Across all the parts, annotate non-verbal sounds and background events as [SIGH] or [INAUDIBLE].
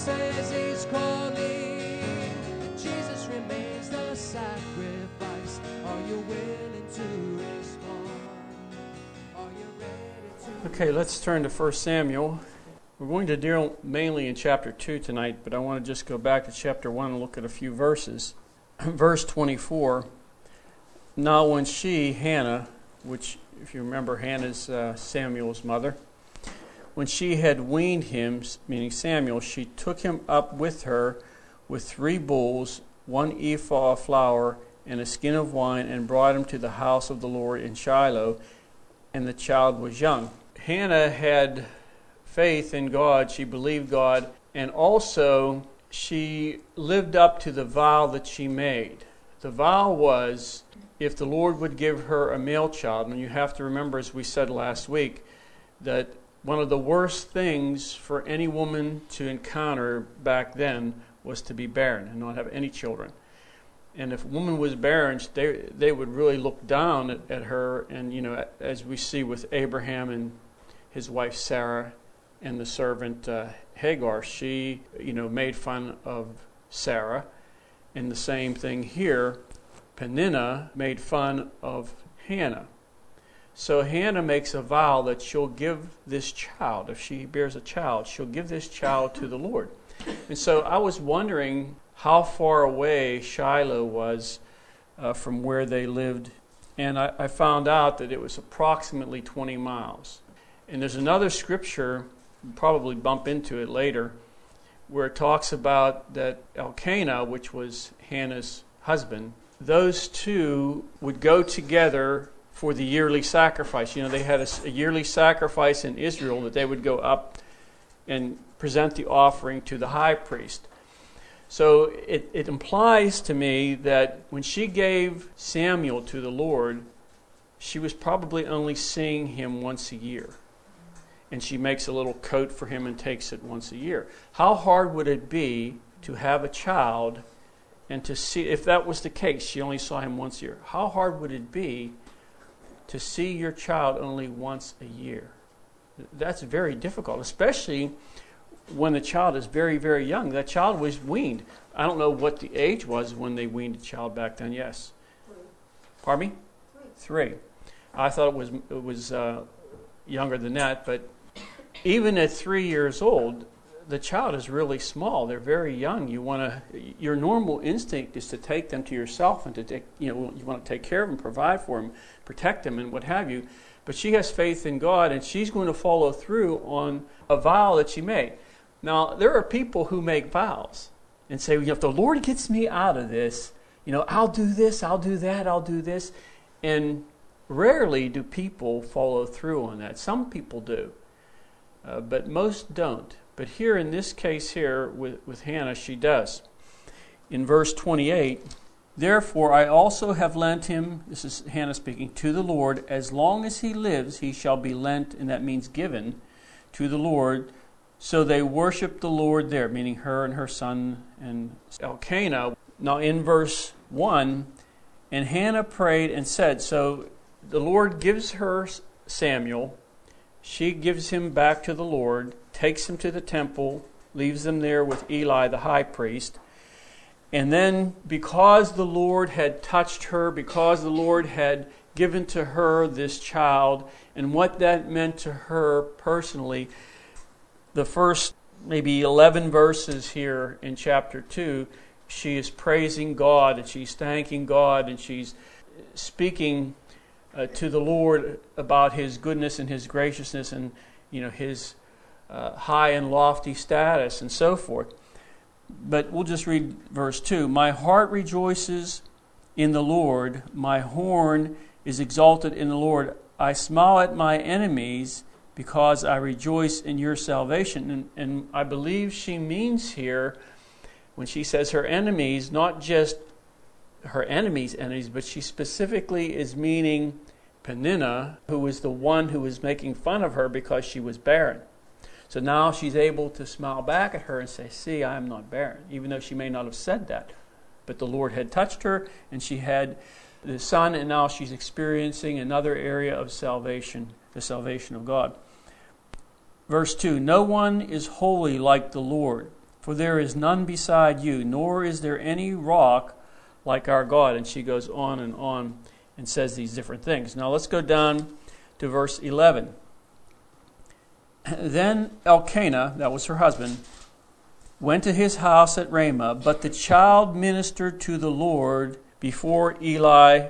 says he's calling. Jesus remains the sacrifice. Are you willing to respond? To? Okay, let's turn to 1 Samuel. We're going to deal mainly in chapter 2 tonight, but I want to just go back to chapter 1 and look at a few verses. [CLEARS THROAT] Verse 24 Now, when she, Hannah, which, if you remember, Hannah's uh, Samuel's mother, when she had weaned him, meaning Samuel, she took him up with her with three bulls, one ephah of flour, and a skin of wine, and brought him to the house of the Lord in Shiloh, and the child was young. Hannah had faith in God, she believed God, and also she lived up to the vow that she made. The vow was if the Lord would give her a male child, and you have to remember, as we said last week, that one of the worst things for any woman to encounter back then was to be barren and not have any children. And if a woman was barren, they, they would really look down at, at her. And, you know, as we see with Abraham and his wife Sarah and the servant uh, Hagar, she, you know, made fun of Sarah. And the same thing here, Peninnah made fun of Hannah. So Hannah makes a vow that she'll give this child, if she bears a child, she'll give this child to the Lord. And so I was wondering how far away Shiloh was uh, from where they lived. And I, I found out that it was approximately 20 miles. And there's another scripture, we'll probably bump into it later, where it talks about that Elkanah, which was Hannah's husband, those two would go together for the yearly sacrifice. You know, they had a, a, yearly sacrifice in Israel that they would go up and present the offering to the high priest. So it, it implies to me that when she gave Samuel to the Lord, she was probably only seeing him once a year. And she makes a little coat for him and takes it once a year. How hard would it be to have a child and to see, if that was the case, she only saw him once a year? How hard would it be to see your child only once a year. That's very difficult, especially when the child is very, very young. That child was weaned. I don't know what the age was when they weaned a child back then. Yes. Pardon me? Three. I thought it was it was uh, younger than that, but even at three years old, the child is really small. They're very young. You want to. Your normal instinct is to take them to yourself and to take. You know, you want to take care of them, provide for them, protect them, and what have you. But she has faith in God, and she's going to follow through on a vow that she made. Now, there are people who make vows and say, you know, if the Lord gets me out of this, you know, I'll do this, I'll do that, I'll do this. And rarely do people follow through on that. Some people do, uh, but most don't. But here in this case here with, with Hannah, she does. In verse 28, Therefore I also have lent him, this is Hannah speaking, to the Lord, as long as he lives, he shall be lent, and that means given, to the Lord. So they worship the Lord there, meaning her and her son and Elkanah. Now in verse 1, and Hannah prayed and said, So the Lord gives her Samuel, she gives him back to the Lord, takes them to the temple, leaves them there with Eli the high priest. And then, because the Lord had touched her, because the Lord had given to her this child, and what that meant to her personally, the first maybe 11 verses here in chapter 2, she is praising God and she's thanking God and she's speaking uh, to the Lord about His goodness and His graciousness and you know His uh, high and lofty status and so forth but we'll just read verse 2. My heart rejoices in the Lord, my horn is exalted in the Lord. I smile at my enemies because I rejoice in your salvation. And, and I believe she means here, when she says her enemies, not just her enemies' enemies, but she specifically is meaning Peninnah, who was the one who was making fun of her because she was barren. So now she's able to smile back at her and say, See, I am not barren, even though she may not have said that. But the Lord had touched her and she had the Son, and now she's experiencing another area of salvation, the salvation of God. Verse 2 No one is holy like the Lord, for there is none beside you, nor is there any rock like our God. And she goes on and on and says these different things. Now let's go down to verse 11. Then Elkanah, that was her husband, went to his house at Ramah, but the child ministered to the Lord before Eli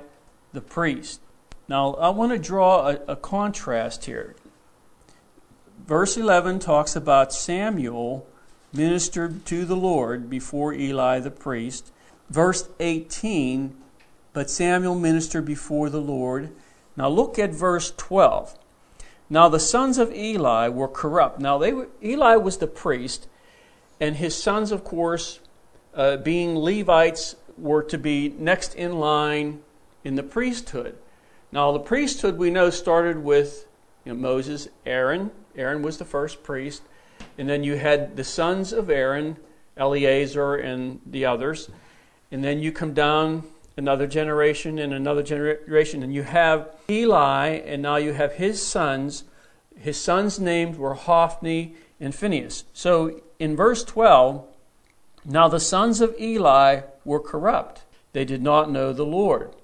the priest. Now, I want to draw a, a, contrast here. Verse 11 talks about Samuel ministered to the Lord before Eli the priest. Verse 18, but Samuel ministered before the Lord. Now, look at verse 12. Now, the sons of Eli were corrupt. Now, they were, Eli was the priest, and his sons, of course, uh, being Levites, were to be next in line in the priesthood. Now, the priesthood we know started with you know, Moses, Aaron. Aaron was the first priest. And then you had the sons of Aaron, Eleazar, and the others. And then you come down another generation and another generation, and you have Eli, and now you have his sons. His sons' names were Hophni and Phinehas. So in verse 12, now the sons of Eli were corrupt. They did not know the Lord.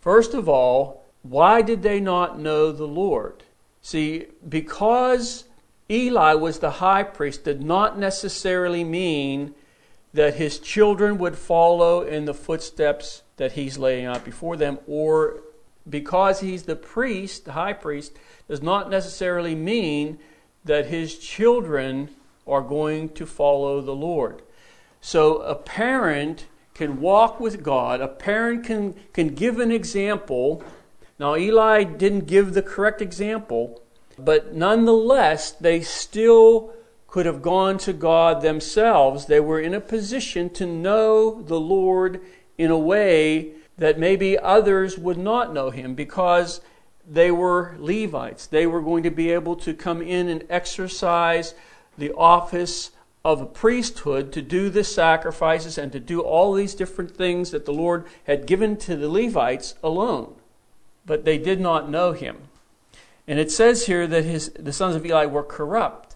First of all, why did they not know the Lord? See, because Eli was the high priest did not necessarily mean that his children would follow in the footsteps that he's laying out before them, or because he's the priest, the high priest, does not necessarily mean that his children are going to follow the Lord. So a parent can walk with God, a parent can, can give an example. Now, Eli didn't give the correct example, but nonetheless, they still could have gone to God themselves. They were in a position to know the Lord in a way that maybe others would not know him because they were Levites. They were going to be able to come in and exercise the office of a priesthood to do the sacrifices and to do all these different things that the Lord had given to the Levites alone. But they did not know him. And it says here that his, the sons of Eli were corrupt.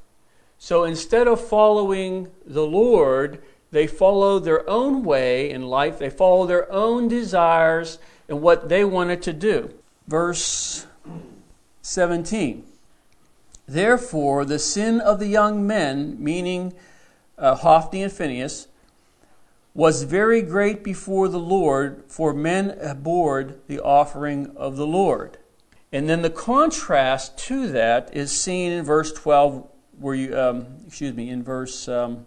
So instead of following the Lord, they follow their own way in life. They follow their own desires and what they wanted to do. Verse 17. Therefore, the sin of the young men, meaning uh, Hophni and Phinehas, was very great before the Lord, for men abhorred the offering of the Lord. And then the contrast to that is seen in verse 12, where you, um, excuse me, in verse, um,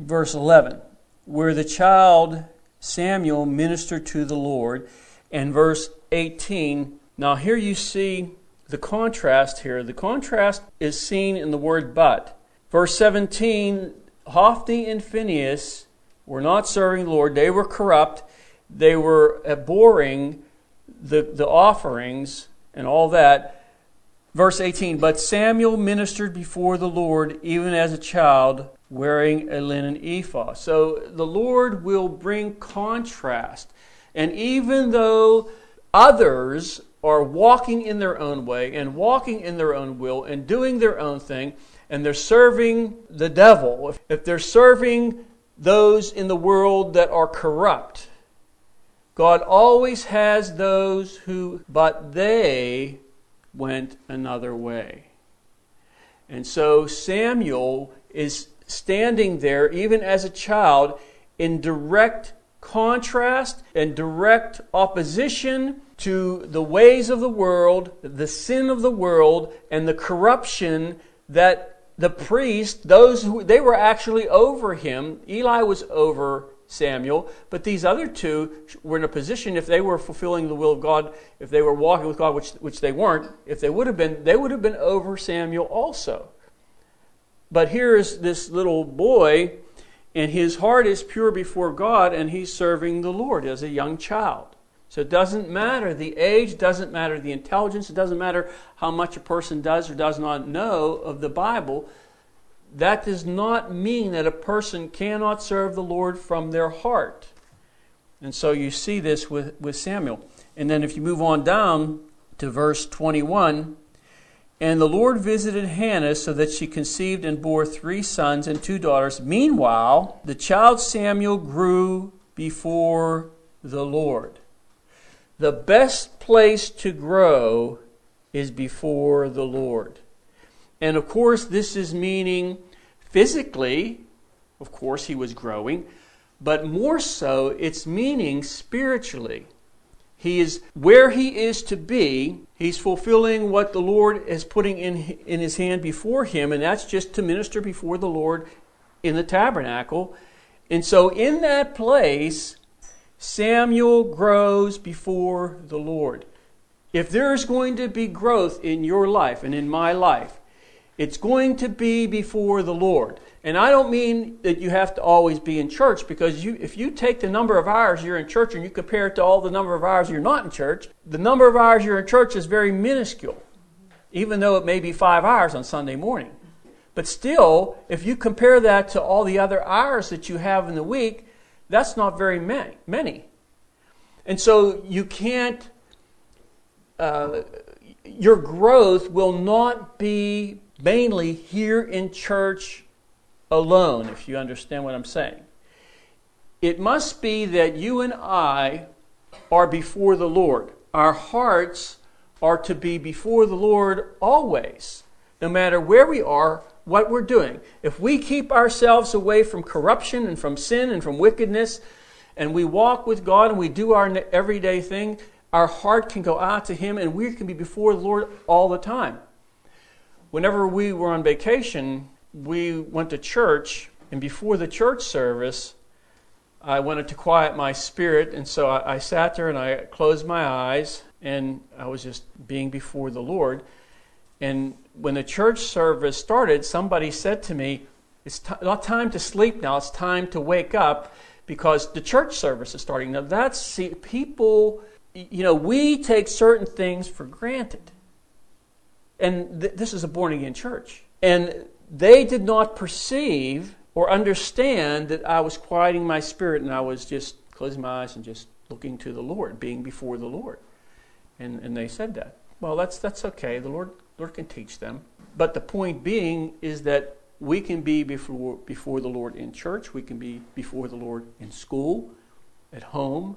verse 11, where the child Samuel ministered to the Lord, and verse 18. Now, here you see the contrast here. The contrast is seen in the word but. Verse 17 Hophni and Phinehas were not serving the Lord. They were corrupt. They were abhorring the, the offerings and all that. Verse 18 But Samuel ministered before the Lord even as a child, wearing a linen ephod. So the Lord will bring contrast. And even though others are walking in their own way and walking in their own will and doing their own thing, and they're serving the devil, if they're serving those in the world that are corrupt, God always has those who, but they went another way. And so Samuel is standing there, even as a child, in direct contrast and direct opposition to the ways of the world, the sin of the world, and the corruption that the priest, those who they were actually over him. Eli was over Samuel, but these other two were in a position if they were fulfilling the will of God, if they were walking with God, which which they weren't, if they would have been, they would have been over Samuel also. But here is this little boy, and his heart is pure before God, and he's serving the Lord as a young child. So it doesn't matter the age, doesn't matter the intelligence, it doesn't matter how much a person does or does not know of the Bible. That does not mean that a person cannot serve the Lord from their heart. And so you see this with, with Samuel. And then if you move on down to verse 21, And the Lord visited Hannah so that she conceived and bore three sons and two daughters. Meanwhile, the child Samuel grew before the Lord. The best place to grow is before the Lord. And of course, this is meaning physically, of course, he was growing, but more so, it's meaning spiritually. He is where he is to be. He's fulfilling what the Lord is putting in, in his hand before him, and that's just to minister before the Lord in the tabernacle. And so, in that place, Samuel grows before the Lord. If there's going to be growth in your life and in my life, it's going to be before the Lord. And I don't mean that you have to always be in church because you, if you take the number of hours you're in church and you compare it to all the number of hours you're not in church, the number of hours you're in church is very minuscule, even though it may be five hours on Sunday morning. But still, if you compare that to all the other hours that you have in the week, that's not very many. And so you can't, uh, your growth will not be mainly here in church alone, if you understand what I'm saying. It must be that you and I are before the Lord. Our hearts are to be before the Lord always, no matter where we are, what we're doing. If we keep ourselves away from corruption and from sin and from wickedness, and we walk with God and we do our everyday thing, our heart can go out to Him and we can be before the Lord all the time. Whenever we were on vacation, we went to church, and before the church service, I wanted to quiet my spirit, and so I, I, sat there and I closed my eyes, and I was just being before the Lord. And when the church service started, somebody said to me, It's t- not time to sleep now, it's time to wake up because the church service is starting. Now, that's, see, people, you know, we take certain things for granted. And th- this is a born again church. And they did not perceive or understand that I was quieting my spirit and I was just closing my eyes and just looking to the Lord, being before the Lord. And, and they said that. Well, that's, that's okay. The Lord, Lord can teach them. But the point being is that we can be before, before the Lord in church, we can be before the Lord in school, at home,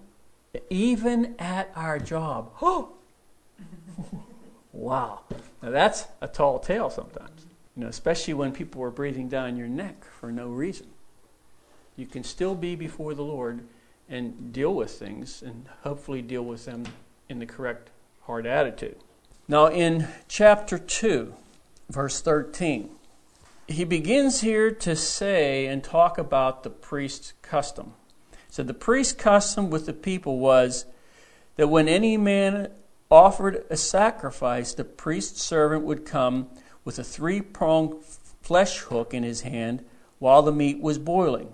even at our job. Oh! [GASPS] [LAUGHS] wow. Now that's a tall tale sometimes. You know, especially when people are breathing down your neck for no reason. You can still be before the Lord and deal with things and hopefully deal with them in the correct heart attitude. Now, in chapter 2, verse 13, he begins here to say and talk about the priest's custom. So, the priest's custom with the people was that when any man offered a sacrifice, the priest's servant would come with a three pronged flesh hook in his hand while the meat was boiling.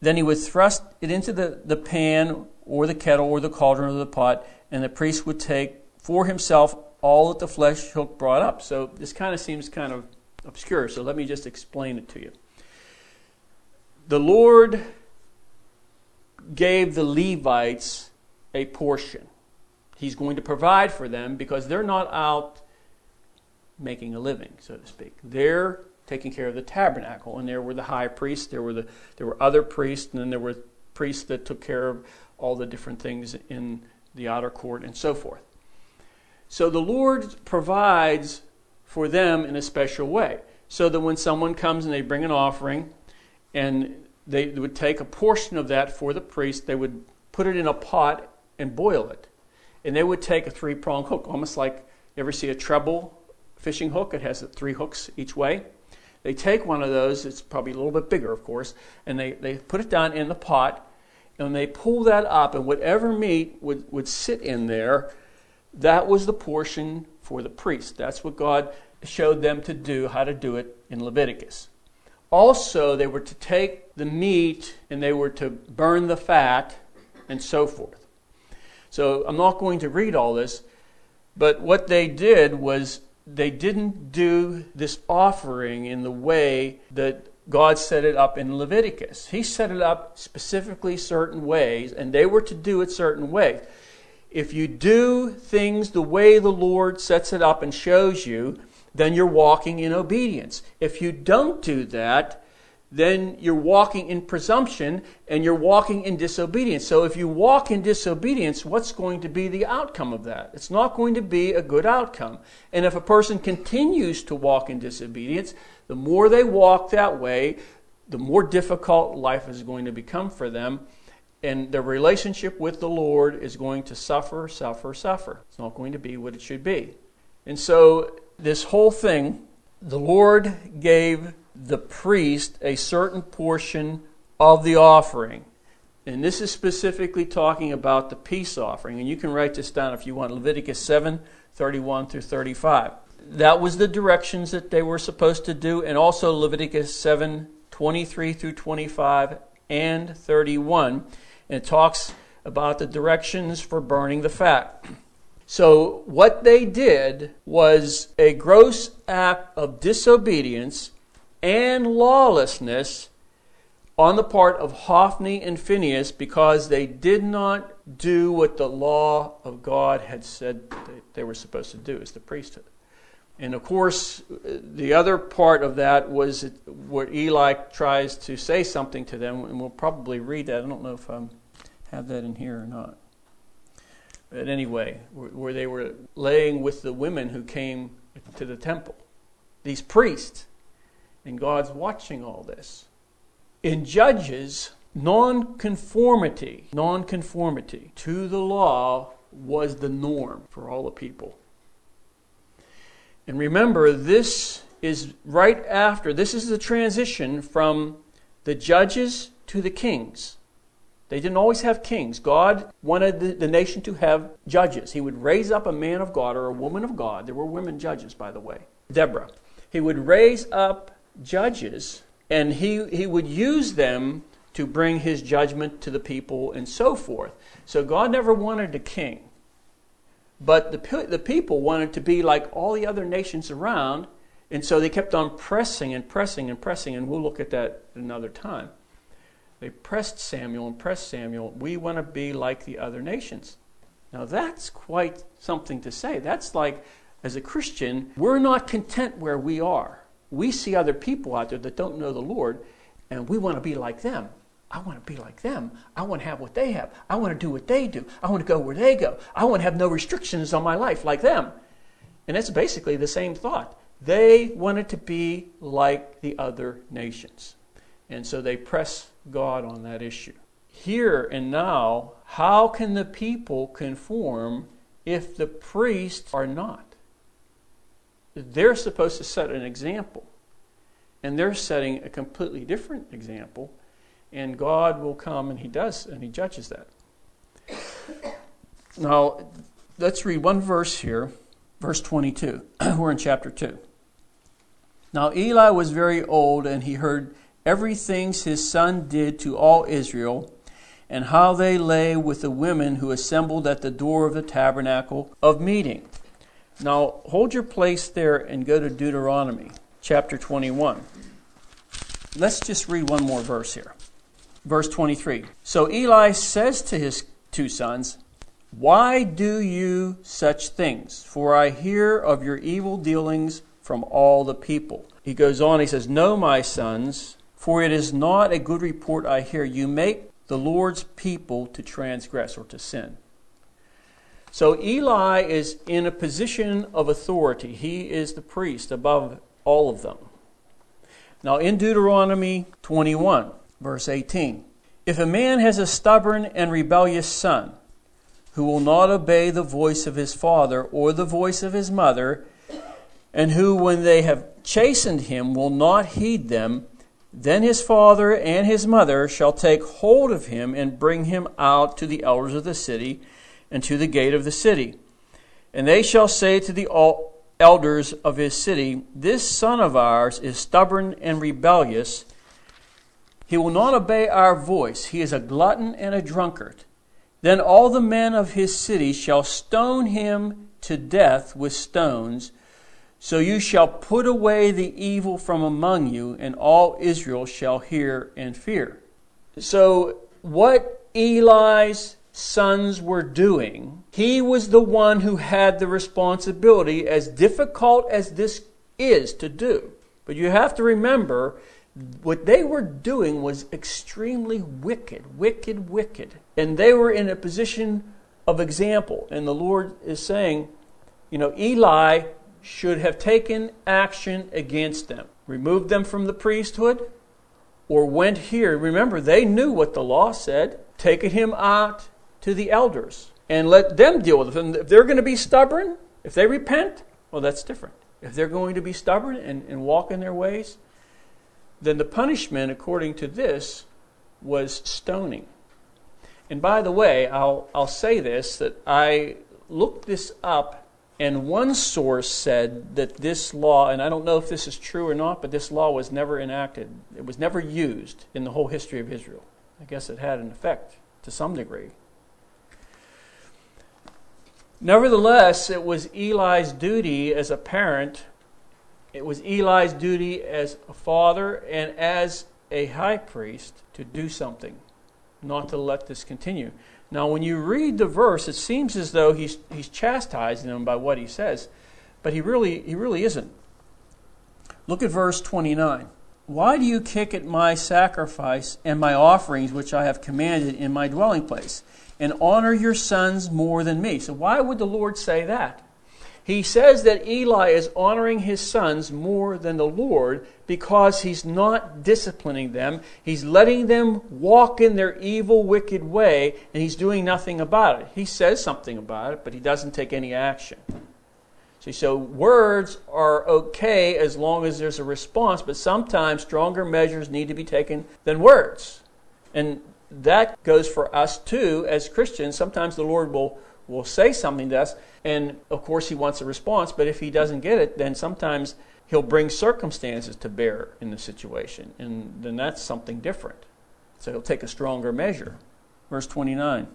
Then he would thrust it into the, the pan or the kettle or the cauldron or the pot, and the priest would take for himself all that the flesh hook brought up. So this kind of seems kind of obscure, so let me just explain it to you. The Lord gave the Levites a portion. He's going to provide for them because they're not out making a living, so to speak. They're taking care of the tabernacle, and there were the high priests, there were the there were other priests, and then there were priests that took care of all the different things in the outer court and so forth. So the Lord provides for them in a special way, so that when someone comes and they bring an offering, and they would take a portion of that for the priest, they would put it in a pot and boil it, and they would take a three prong hook, almost like you ever see a treble fishing hook. It has three hooks each way. They take one of those, it's probably a little bit bigger, of course, and they, they put it down in the pot, and they pull that up, and whatever meat would, would sit in there, that was the portion for the priest. That's what God showed them to do, how to do it in Leviticus. Also, they were to take the meat and they were to burn the fat and so forth. So I'm not going to read all this, but what they did was they didn't do this offering in the way that God set it up in Leviticus. He set it up specifically certain ways, and they were to do it certain ways. If you do things the way the Lord sets it up and shows you, then you're walking in obedience. If you don't do that, then you're walking in presumption and you're walking in disobedience. So if you walk in disobedience, what's going to be the outcome of that? It's not going to be a good outcome. And if a person continues to walk in disobedience, the more they walk that way, the more difficult life is going to become for them. And their relationship with the Lord is going to suffer, suffer, suffer. It's not going to be what it should be. And so, this whole thing, the Lord gave the priest a certain portion of the offering. And this is specifically talking about the peace offering. And you can write this down if you want Leviticus 7 31 through 35. That was the directions that they were supposed to do, and also Leviticus 7 23 through 25 and 31. And it talks about the directions for burning the fat. So, what they did was a gross act of disobedience and lawlessness on the part of Hophni and Phinehas because they did not do what the law of God had said they were supposed to do as the priesthood. And of course, the other part of that was where Eli tries to say something to them, and we'll probably read that. I don't know if I have that in here or not. But anyway, where they were laying with the women who came to the temple, these priests and God's watching all this. In Judges, nonconformity, nonconformity to the law was the norm for all the people. And remember, this is right after, this is the transition from the judges to the kings. They didn't always have kings. God wanted the, the, nation to have judges. He would raise up a man of God or a woman of God. There were women judges, by the way. Deborah. He would raise up judges, and he, he would use them to bring his judgment to the people and so forth. So God never wanted a king. But the, the people wanted to be like all the other nations around, and so they kept on pressing and pressing and pressing, and we'll look at that another time. They pressed Samuel and pressed Samuel. We want to be like the other nations. Now that's quite something to say. That's like, as a Christian, we're not content where we are we see other people out there that don't know the Lord, and we want to be like them. I want to be like them. I want to have what they have. I want to do what they do. I want to go where they go. I want to have no restrictions on my life like them. And it's basically the same thought. They wanted to be like the other nations. And so they press God on that issue. Here and now, how can the people conform if the priests are not? They're supposed to set an example. And they're setting a completely different example. And God will come and He does, and He judges that. [COUGHS] Now, let's read one verse here, verse 22. [COUGHS] We're in chapter 2. Now, Eli was very old, and he heard everything his son did to all Israel, and how they lay with the women who assembled at the door of the tabernacle of meeting. Now, hold your place there and go to Deuteronomy chapter 21. Let's just read one more verse here. Verse 23. So Eli says to his two sons, Why do you such things? For I hear of your evil dealings from all the people. He goes on, he says, No, my sons, for it is not a good report I hear. You make the Lord's people to transgress or to sin. So Eli is in a position of authority. He is the priest above all of them. Now, in Deuteronomy 21, verse 18, if a man has a stubborn and rebellious son who will not obey the voice of his father or the voice of his mother, and who, when they have chastened him, will not heed them, then his father and his mother shall take hold of him and bring him out to the elders of the city and to the gate of the city. And they shall say to the elders of his city, This son of ours is stubborn and rebellious. He will not obey our voice. He is a glutton and a drunkard. Then all the men of his city shall stone him to death with stones. So you shall put away the evil from among you, and all Israel shall hear and fear. So, what Eli's sons were doing, he was the one who had the responsibility, as difficult as this is to do. But you have to remember, what they were doing was extremely wicked, wicked, wicked. And they were in a position of example. And the Lord is saying, you know, Eli should have taken action against them, removed them from the priesthood, or went here. Remember, they knew what the law said, taken him out to the elders and let them deal with it. if they're going to be stubborn, if they repent, well, that's different. If they're going to be stubborn and, and walk in their ways, then the punishment, according to this, was stoning. And by the way, I'll, I'll say this that I looked this up and one source said that this law, and I don't know if this is true or not, but this law was never enacted. It was never used in the whole history of Israel. I guess it had an effect to some degree. Nevertheless, it was Eli's duty as a parent, it was Eli's duty as a father and as a high priest to do something, not to let this continue. Now, when you read the verse, it seems as though he's, he's chastising them by what he says, but he really, he really isn't. Look at verse 29. Why do you kick at my sacrifice and my offerings, which I have commanded in my dwelling place, and honor your sons more than me? So, why would the Lord say that? He says that Eli is honoring his sons more than the Lord because he's not disciplining them. He's letting them walk in their evil, wicked way, and he's doing nothing about it. He says something about it, but he doesn't take any action. See, so words are okay as long as there's a response, but sometimes stronger measures need to be taken than words. And that goes for us too as Christians. Sometimes the Lord will, will say something to us and of course, he wants a response, but if he doesn't get it, then sometimes he'll bring circumstances to bear in the situation. And then that's something different. So he'll take a stronger measure. Verse 29.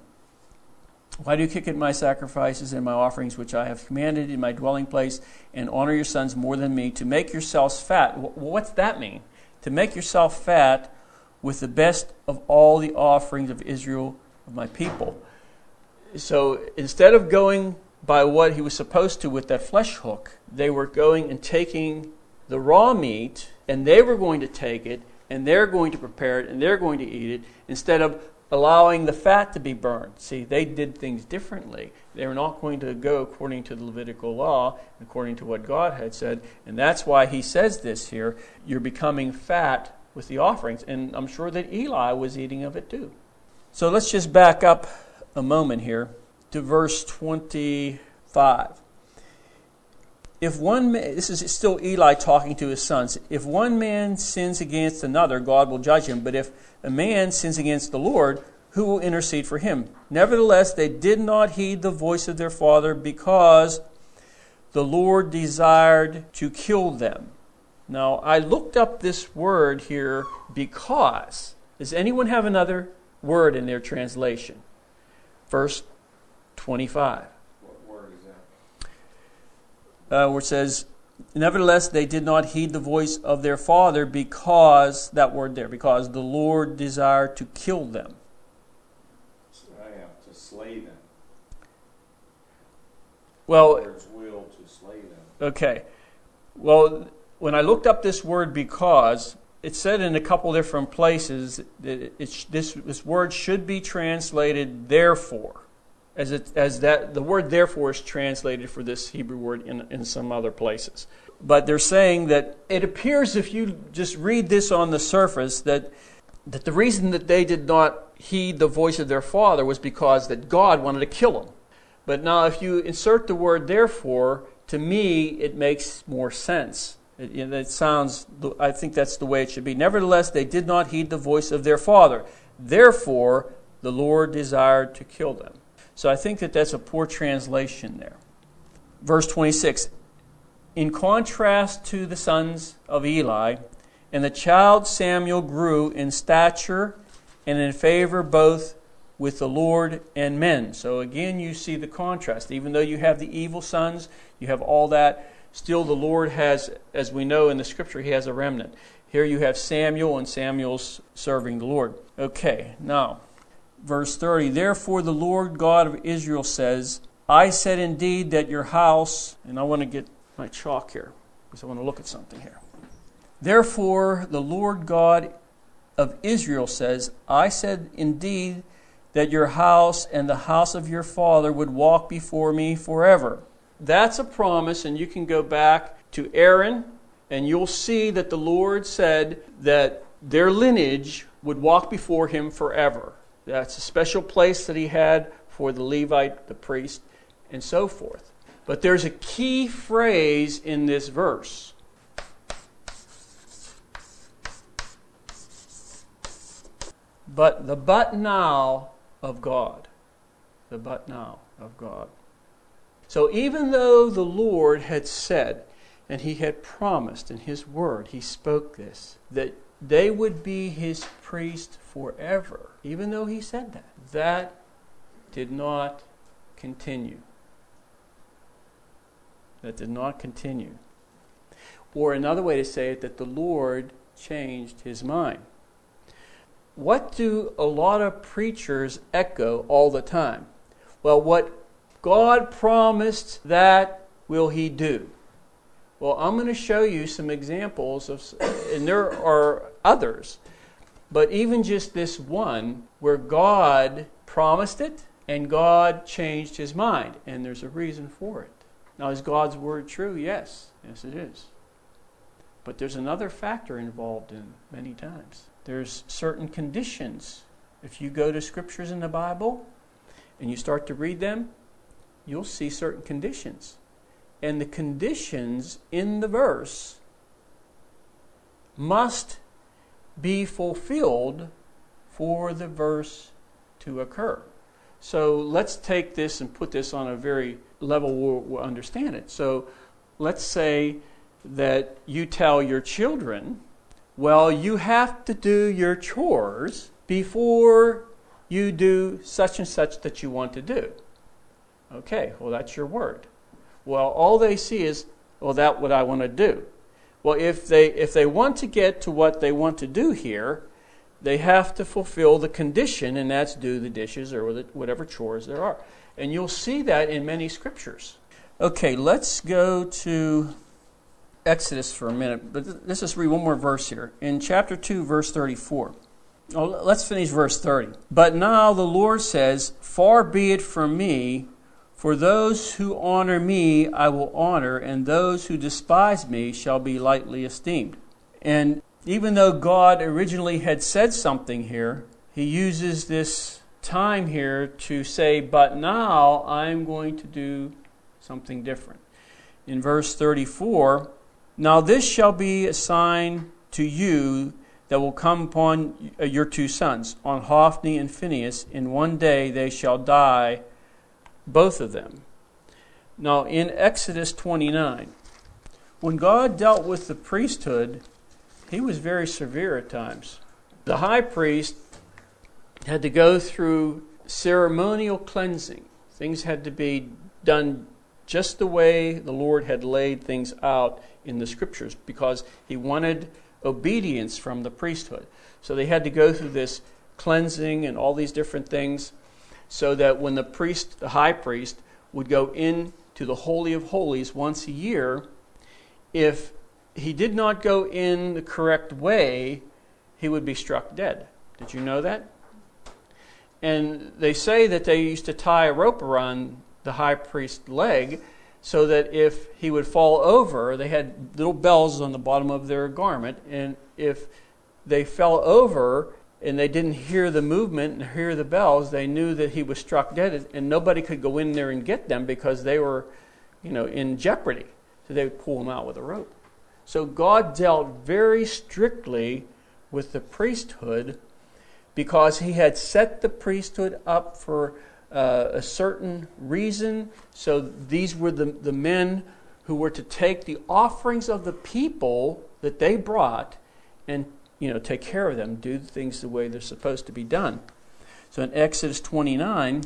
Why do you kick at my sacrifices and my offerings, which I have commanded in my dwelling place, and honor your sons more than me, to make yourselves fat? What's that mean? To make yourself fat with the best of all the offerings of Israel, of my people. So instead of going by what he was supposed to with that flesh hook. They were going and taking the raw meat, and they were going to take it, and they're going to prepare it, and they're going to eat it, instead of allowing the fat to be burned. See, they did things differently. They were not going to go according to the Levitical law, according to what God had said. And that's why he says this here you're becoming fat with the offerings. And I'm sure that Eli was eating of it too. So let's just back up a moment here to verse 25. If one man, this is still Eli talking to his sons. If one man sins against another, God will judge him. But if a man sins against the Lord, who will intercede for him? Nevertheless, they did not heed the voice of their father because the Lord desired to kill them. Now, I looked up this word here because. Does anyone have another word in their translation? Verse 25. What word is that? Uh, where it says, Nevertheless, they did not heed the voice of their father because, that word there, because the Lord desired to kill them. I have to slay them. Well, will to slay them. okay. Well, when I looked up this word because, it said in a couple different places that it, it, this, this word should be translated therefore as, it, as that the word therefore is translated for this Hebrew word in, in some other places. But they're saying that it appears if you just read this on the surface that that the reason that they did not heed the voice of their father was because that God wanted to kill them. But now if you insert the word therefore, to me it makes more sense. It, it sounds I think that's the way it should be. Nevertheless, they did not heed the voice of their father. Therefore, the Lord desired to kill them. So I think that that's a poor translation there. Verse 26 In contrast to the sons of Eli, and the child Samuel grew in stature and in favor both with the Lord and men. So again, you see the contrast. Even though you have the evil sons, you have all that, still the Lord has, as we know in the scripture, he has a remnant. Here you have Samuel, and Samuel's serving the Lord. Okay, now verse 30 Therefore, the Lord God of Israel says, I said indeed that your house, and I want to get my chalk here because I want to look at something here. Therefore, the Lord God of Israel says, I said indeed that your house and the house of your father would walk before me forever. That's a promise, and you can go back to Aaron, and you'll see that the Lord said that their lineage would walk before him forever. Uh, That's a special place that he had for the Levite, the priest, and so forth. But there's a key phrase in this verse. But the but now of God. The but now of God. So even though the Lord had said, and he had promised in his word, he spoke this, that they would be his priest forever, even though he said that, that did not continue. That did not continue. Or another way to say it, that the Lord changed his mind. What do a lot of preachers echo all the time? Well, what God promised, that will he do. Well, I'm going to show you some examples of, and there are others, but even just this one where God promised it and God changed his mind, and there's a reason for it. Now, is God's word true? Yes. Yes, it is. But there's another factor involved in many times. There's certain conditions. If you go to scriptures in the Bible and you start to read them, you'll see certain conditions. And the conditions in the verse must be fulfilled for the verse to occur. So let's take this and put this on a very level where we'll understand it. So let's say that you tell your children, well, you have to do your chores before you do such and such that you want to do. Okay, well, that's your word. Well, all they see is, well, that's what I want to do. Well, if they, if they want to get to what they want to do here, they have to fulfill the condition, and that's do the dishes or whatever chores there are. And you'll see that in many scriptures. Okay, let's go to Exodus for a minute, but let's just read one more verse here. In chapter 2, verse 34. Oh, let's finish verse 30. But now the Lord says, Far be it from me, for those who honor me I will honor, and those who despise me shall be lightly esteemed. And even though God originally had said something here, he uses this time here to say, But now I'm going to do something different. In verse 34, Now this shall be a sign to you that will come upon your two sons, on Hophni and Phinehas. In one day they shall die, both of them. Now, in Exodus 29, when God dealt with the priesthood, he was very severe at times. The high priest had to go through ceremonial cleansing. Things had to be done just the way the Lord had laid things out in the scriptures because he wanted obedience from the priesthood. So they had to go through this cleansing and all these different things so that when the priest, the high priest, would go into the Holy of Holies once a year, if he did not go in the correct way, he would be struck dead. Did you know that? And they say that they used to tie a rope around the high priest's leg so that if he would fall over, they had little bells on the bottom of their garment, and if they fell over and they didn't hear the movement and hear the bells, they knew that he was struck dead, and nobody could go in there and get them because they were, you know, in jeopardy. So they would pull him out with a rope. So God dealt very strictly with the priesthood because he had set the priesthood up for uh, a certain reason. So these were the, the men who were to take the offerings of the people that they brought and you know take care of them, do things the way they're supposed to be done. So in Exodus 29,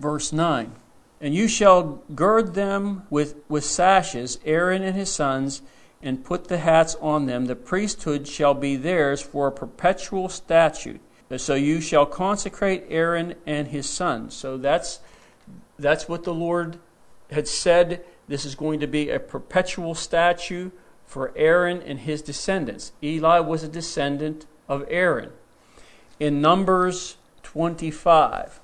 verse 9, and you shall gird them with, with sashes, Aaron and his sons, and put the hats on them. The priesthood shall be theirs for a perpetual statute. So you shall consecrate Aaron and his sons. So that's that's what the Lord had said. This is going to be a perpetual statue for Aaron and his descendants. Eli was a descendant of Aaron. In Numbers 25.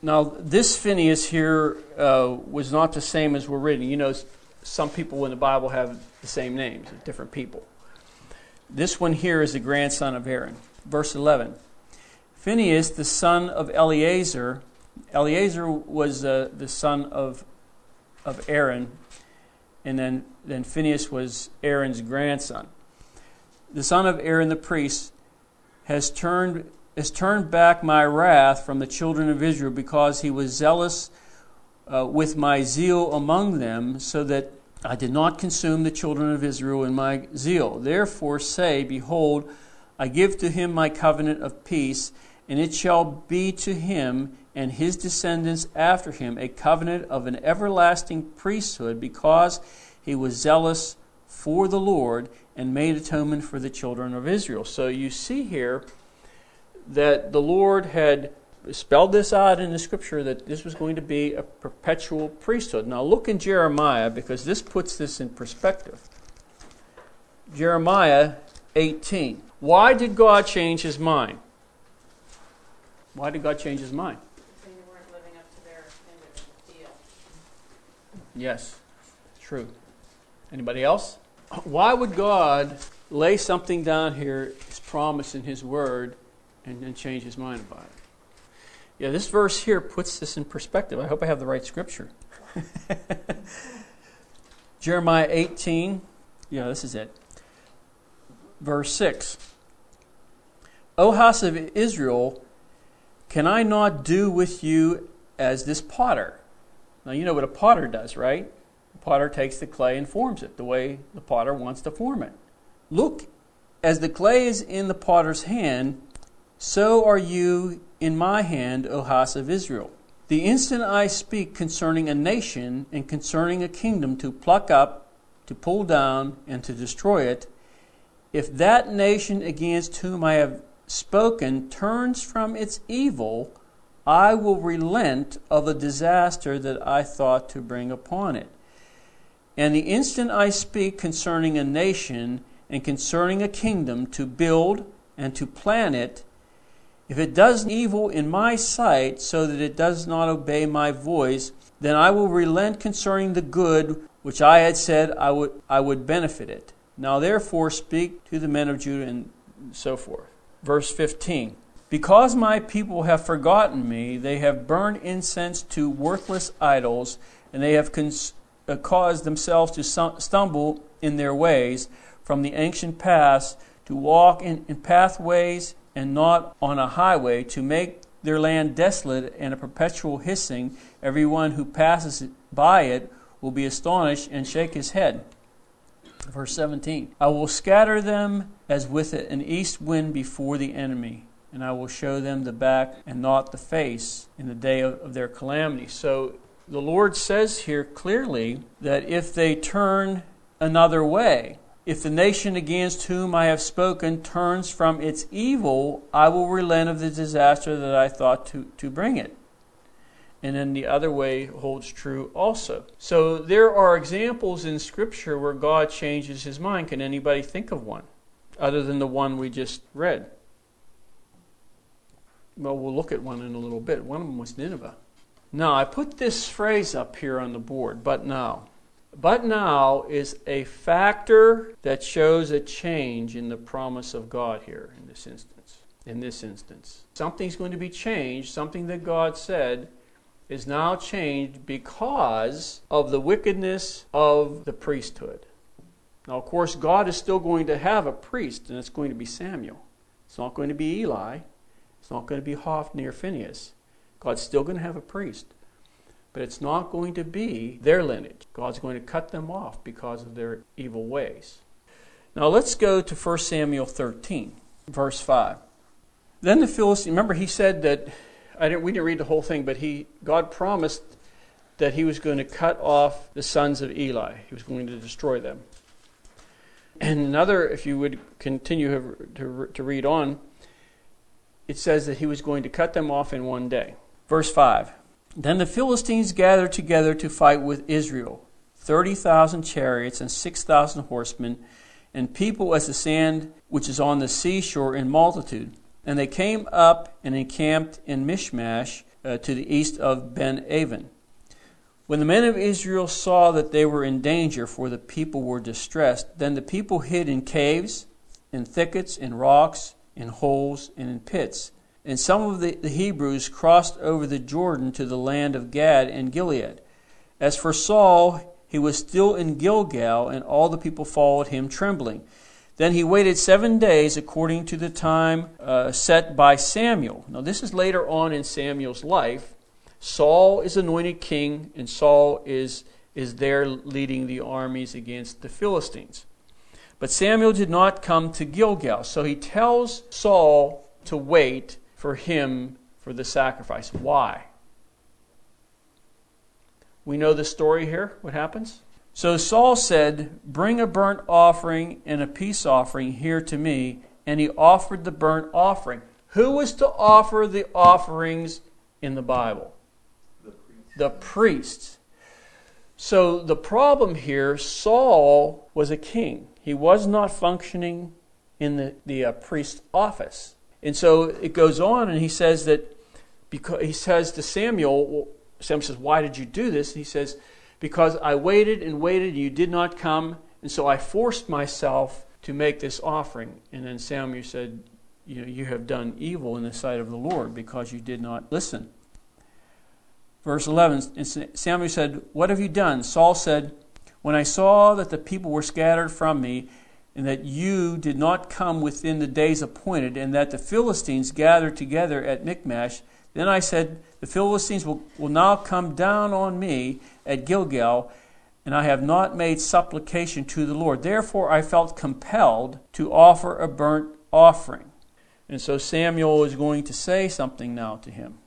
Now, this Phinehas here uh, was not the same as we're reading. You know, some people in the Bible have the same names, different people. This one here is the grandson of Aaron. Verse 11 Phinehas, the son of Eleazar, Eleazar was uh, the son of, of Aaron, and then, then Phinehas was Aaron's grandson. The son of Aaron the priest has turned, has turned back my wrath from the children of Israel because he was zealous uh, with my zeal among them, so that I did not consume the children of Israel in my zeal. Therefore say, Behold, I give to him my covenant of peace and it shall be to him and his descendants after him a covenant of an everlasting priesthood, because he was zealous for the Lord and made atonement for the children of Israel. So you see here that the Lord had spelled this out in the scripture that this was going to be a perpetual priesthood. Now look in Jeremiah because this puts this in perspective. Jeremiah 18. Why did God change his mind? Why did God change his mind? They weren't living up to their end of the deal. Yes, true. Anybody else? Why would God lay something down here, his promise in his word, and then change his mind about it? Yeah, this verse here puts this in perspective. I hope I have the right scripture. [LAUGHS] Jeremiah 18. Yeah, this is it. Verse 6. O house of Israel, can I not do with you as this potter? Now, you know what a potter does, right? Potter takes the clay and forms it the way the potter wants to form it. Look, as the clay is in the potter's hand, so are you in my hand, O house of Israel. The instant I speak concerning a nation and concerning a kingdom to pluck up, to pull down, and to destroy it, if that nation against whom I have spoken turns from its evil, I will relent of the disaster that I thought to bring upon it. And the instant I speak concerning a nation and concerning a kingdom to build and to plan it, if it does evil in my sight so that it does not obey my voice, then I will relent concerning the good which I had said I would, I would benefit it. Now therefore speak to the men of Judah and so forth. Verse 15 Because my people have forgotten me, they have burned incense to worthless idols, and they have cons- uh, caused themselves to stumble in their ways from the ancient past, to walk in, in pathways and not on a highway, to make their land desolate and a perpetual hissing. Everyone who passes by it will be astonished and shake his head. Verse 17 I will scatter them as with an east wind before the enemy, and I will show them the back and not the face in the day of, of their calamity. So the Lord says here clearly that if they turn another way, if the nation against whom I have spoken turns from its evil, I will relent of the disaster that I thought to, to bring it and then the other way holds true also. So there are examples in Scripture where God changes his mind. Can anybody think of one other than the one we just read? Well, we'll look at one in a little bit. One of them was Nineveh. Now, I put this phrase up here on the board, but now. But now is a factor that shows a change in the promise of God here in this instance. In this instance, something's going to be changed, something that God said is now changed because of the wickedness of the priesthood. Now, of course, God is still going to have a priest, and it's going to be Samuel. It's not going to be Eli. It's not going to be Hophni or Phinehas. God's still going to have a priest. But it's not going to be their lineage. God's going to cut them off because of their evil ways. Now let's go to 1 Samuel 13, verse 5. Then the Philistine, remember he said that I didn't, we didn't read the whole thing, but he, God promised that he was going to cut off the sons of Eli. He was going to destroy them. And another, if you would continue to, to read on, it says that he was going to cut them off in one day. Verse 5 Then the Philistines gathered together to fight with Israel 30,000 chariots and 6,000 horsemen, and people as the sand which is on the seashore in multitude. And they came up and encamped in Michmash uh, to the east of Ben Aven. When the men of Israel saw that they were in danger, for the people were distressed, then the people hid in caves, in thickets, in rocks, in holes, and in pits. And some of the, the Hebrews crossed over the Jordan to the land of Gad and Gilead. As for Saul, he was still in Gilgal, and all the people followed him trembling. Then he waited seven days according to the time uh, set by Samuel. Now, this is later on in Samuel's life. Saul is anointed king, and Saul is, is there leading the armies against the Philistines. But Samuel did not come to Gilgal, so he tells Saul to wait for him for the sacrifice. Why? We know the story here. What happens? So Saul said, Bring a burnt offering and a peace offering here to me. And he offered the burnt offering. Who was to offer the offerings in the Bible? The priest. The priests. So the problem here Saul was a king, he was not functioning in the, the uh, priest's office. And so it goes on, and he says that because he says to Samuel, Samuel says, Why did you do this? And he says, Because I waited and waited, and you did not come, and so I forced myself to make this offering. And then Samuel said, You know, you have done evil in the sight of the Lord because you did not listen. Verse 11 and Samuel said, What have you done? Saul said, When I saw that the people were scattered from me, and that you did not come within the days appointed, and that the Philistines gathered together at Michmash, then I said, The Philistines will, will now come down on me at Gilgal, and I have not made supplication to the Lord. Therefore I felt compelled to offer a burnt offering. And so Samuel is going to say something now to him.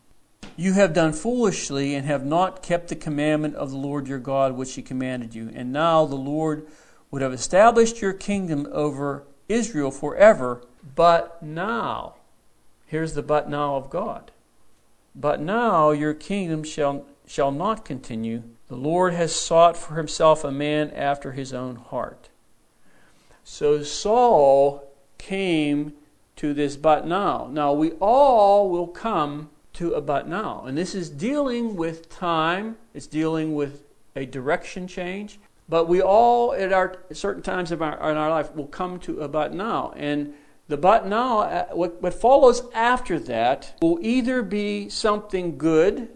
You have done foolishly and have not kept the commandment of the Lord your God which he commanded you. And now the Lord would have established your kingdom over Israel forever. But now, here's the but now of God. But now your kingdom shall, shall not continue. The Lord has sought for himself a man after his own heart. So Saul came to this but now. Now we all will come to a but now. And this is dealing with time, it's dealing with a direction change. But we all, at our certain times of our, in our life, will come to a but now. And the but now, uh, what, what follows after that, will either be something good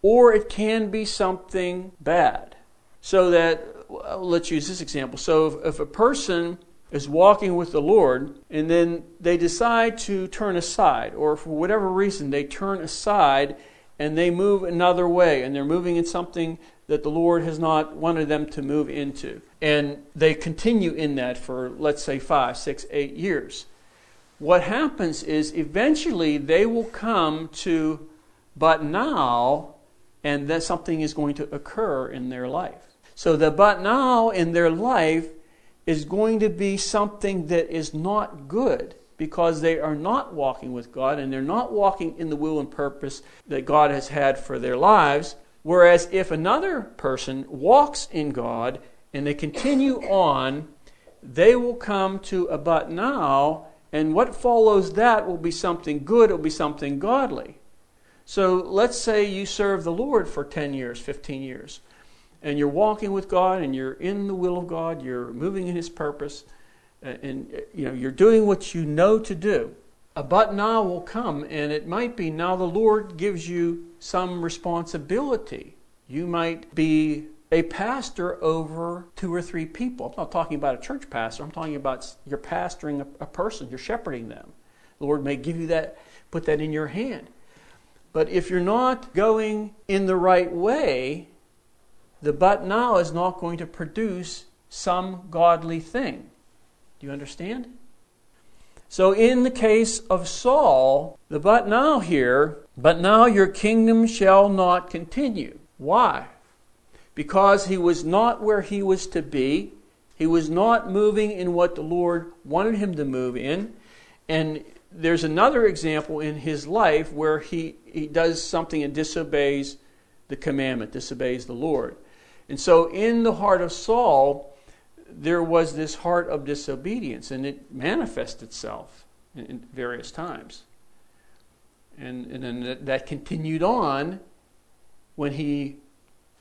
or it can be something bad. So that, let's use this example. So if, if a person is walking with the Lord and then they decide to turn aside, or for whatever reason they turn aside and they move another way and they're moving in something that the Lord has not wanted them to move into. And they continue in that for, let's say, five, six, eight years. What happens is eventually they will come to, but now, and that something is going to occur in their life. So the but now in their life is going to be something that is not good because they are not walking with God and they're not walking in the will and purpose that God has had for their lives. Whereas if another person walks in God and they continue on, they will come to a but now, and what follows that will be something good, it will be something godly. So let's say you serve the Lord for 10 years, 15 years, and you're walking with God and you're in the will of God, you're moving in His purpose, and you know you're doing what you know to do. A but now will come, and it might be now the Lord gives you some responsibility. You might be a pastor over two or three people. I'm not talking about a church pastor. I'm talking about you're pastoring a, person. You're shepherding them. The Lord may give you that, put that in your hand. But if you're not going in the right way, the but now is not going to produce some godly thing. Do you understand? So, in the case of Saul, the but now here, but now your kingdom shall not continue. Why? Because he was not where he was to be. He was not moving in what the Lord wanted him to move in. And there's another example in his life where he, he does something and disobeys the commandment, disobeys the Lord. And so in the heart of Saul, there was this heart of disobedience, and it manifests itself in, in various times. And, and then that, continued on when he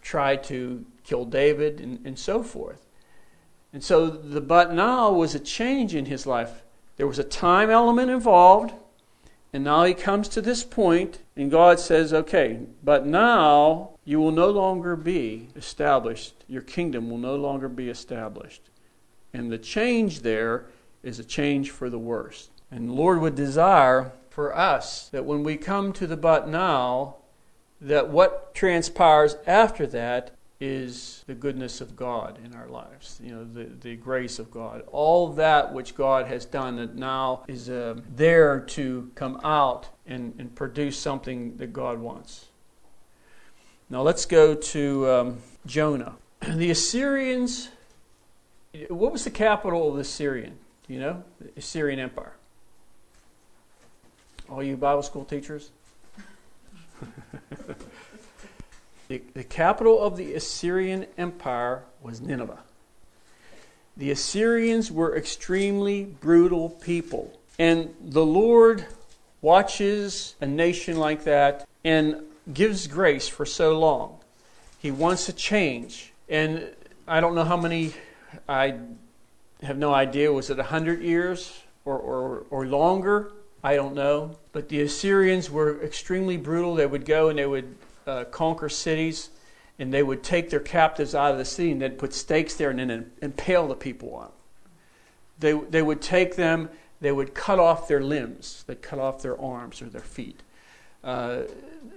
tried to kill David and, and so forth. And so the but now was a change in his life. There was a time element involved, and now he comes to this point, and God says, okay, but now you will no longer be established. Your kingdom will no longer be established. And the change there is a change for the worse. And Lord would desire for us that when we come to the but now, that what transpires after that is the goodness of God in our lives, you know, the, the grace of God. All that which God has done that now is uh, there to come out and, and produce something that God wants. Now let's go to um, Jonah. [CLEARS THROAT] The Assyrians, what was the capital of the Assyrian? You know? The Assyrian Empire. All you Bible school teachers? the, the capital of the Assyrian Empire was Nineveh. The Assyrians were extremely brutal people. And the Lord watches a nation like that and gives grace for so long. He wants a change. And I don't know how many, I have no idea, was it 100 years or, or, or longer? I don't know. But the Assyrians were extremely brutal. They would go and they would uh, conquer cities, and they would take their captives out of the city and they'd put stakes there and then impale the people on. They, they would take them, they would cut off their limbs, they'd cut off their arms or their feet. Uh,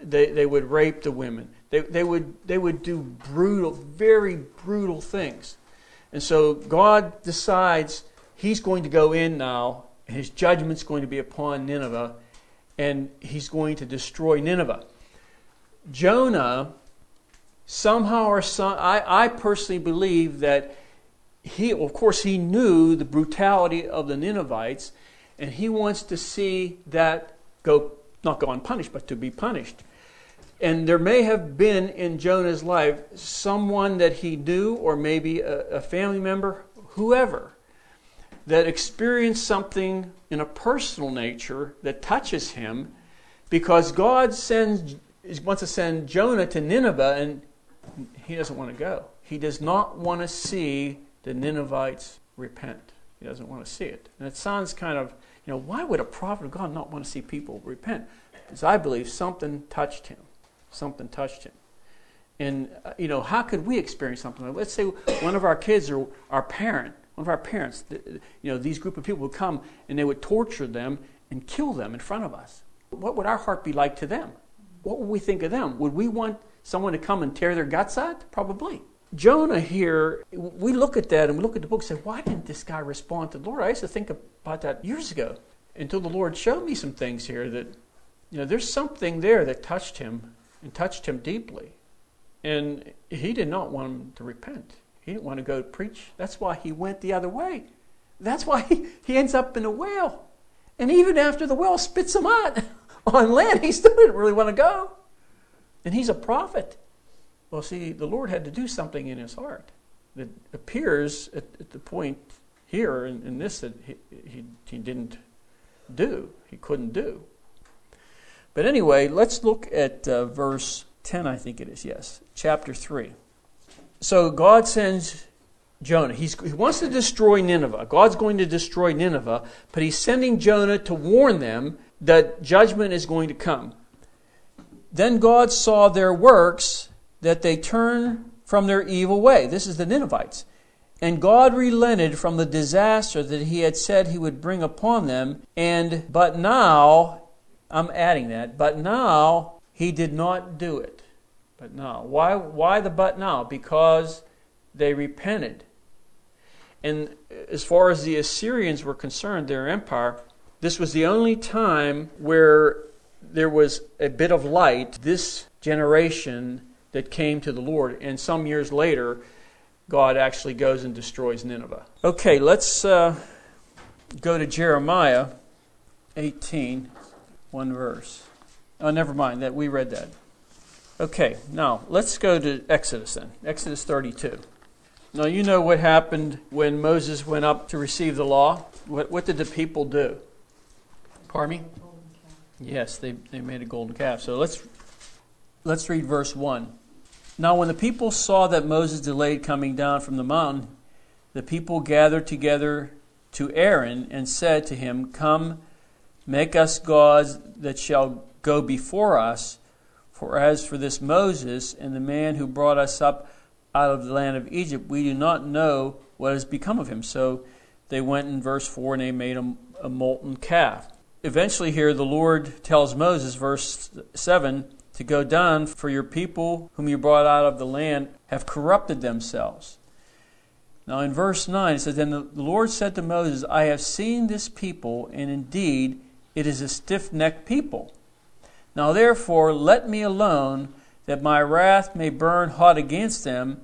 they, they would rape the women. They, they, would, they would do brutal, very brutal things. And so God decides he's going to go in now, his judgment's going to be upon Nineveh, and he's going to destroy Nineveh. Jonah, somehow or some, I, I personally believe that he, of course, he knew the brutality of the Ninevites, and he wants to see that go, not go unpunished, but to be punished. And there may have been in Jonah's life someone that he knew, or maybe a, a family member, whoever, that experienced something in a personal nature that touches him because God sends wants to send Jonah to Nineveh, and he doesn't want to go. He does not want to see the Ninevites repent. He doesn't want to see it. And it sounds kind of, you know, why would a prophet of God not want to see people repent? Because I believe something touched him. Something touched him. And, uh, you know, how could we experience something like Let's say one of our kids or our parent, one of our parents, you know, these group of people would come and they would torture them and kill them in front of us. What would our heart be like to them? what would we think of them? Would we want someone to come and tear their guts out? Probably. Jonah here, we look at that and we look at the book and say, why didn't this guy respond to the Lord? I used to think about that years ago until the Lord showed me some things here that, you know, there's something there that touched him and touched him deeply. And he did not want him to repent. He didn't want to go preach. That's why he went the other way. That's why he, he ends up in a whale. And even after the whale spits him out, [LAUGHS] on land, he still didn't really want to go. And he's a prophet. Well, see, the Lord had to do something in his heart that appears at, at the point here in, in this that he, he, he didn't do, he couldn't do. But anyway, let's look at uh, verse 10, I think it is, yes, chapter 3. So God sends Jonah. He's, he wants to destroy Nineveh. God's going to destroy Nineveh, but he's sending Jonah to warn them that judgment is going to come. Then God saw their works, that they turn from their evil way. This is the Ninevites. And God relented from the disaster that he had said he would bring upon them. And, but now, I'm adding that, but now he did not do it. But now. Why, why the but now? Because they repented. And as far as the Assyrians were concerned, their empire, this was the only time where there was a bit of light, this generation that came to the Lord. And some years later, God actually goes and destroys Nineveh. Okay, let's uh, go to Jeremiah 18, one verse. Oh, never mind, that we read that. Okay, now let's go to Exodus then. Exodus 32. Now, you know what happened when Moses went up to receive the law? What, what did the people do? Pardon me? Yes, they, they made a golden calf. So let's, let's read verse 1. Now, when the people saw that Moses delayed coming down from the mountain, the people gathered together to Aaron and said to him, Come, make us gods that shall go before us. For as for this Moses and the man who brought us up out of the land of Egypt, we do not know what has become of him. So they went in verse 4 and they made a, a molten calf. Eventually, here the Lord tells Moses, verse 7, to go down, for your people whom you brought out of the land have corrupted themselves. Now, in verse 9, it says, Then the Lord said to Moses, I have seen this people, and indeed it is a stiff necked people. Now, therefore, let me alone, that my wrath may burn hot against them,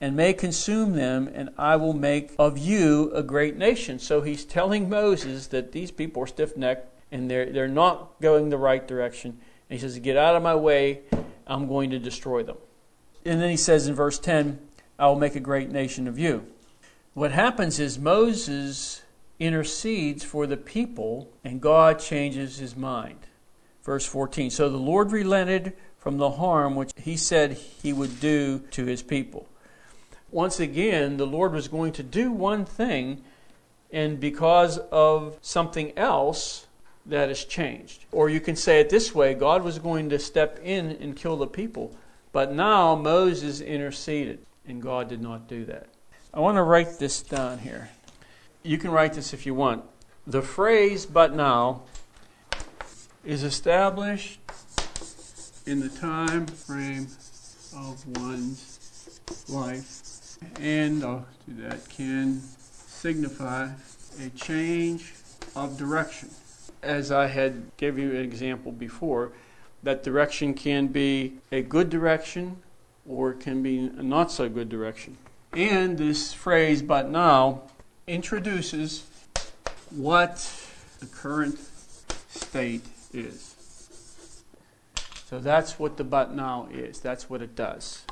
and may consume them, and I will make of you a great nation. So he's telling Moses that these people are stiff necked, and they're, they're not going the right direction. And he says, Get out of my way, I'm going to destroy them. And then he says in verse 10, I will make a great nation of you. What happens is Moses intercedes for the people, and God changes his mind. Verse 14 So the Lord relented from the harm which he said he would do to his people. Once again, the Lord was going to do one thing, and because of something else, that has changed. Or you can say it this way God was going to step in and kill the people, but now Moses interceded, and God did not do that. I want to write this down here. You can write this if you want. The phrase, but now, is established in the time frame of one's life. And I'll that, can signify a change of direction. As I had gave you an example before, that direction can be a good direction or can be a not so good direction. And this phrase, but now, introduces what the current state is. So that's what the but now is. That's what it does.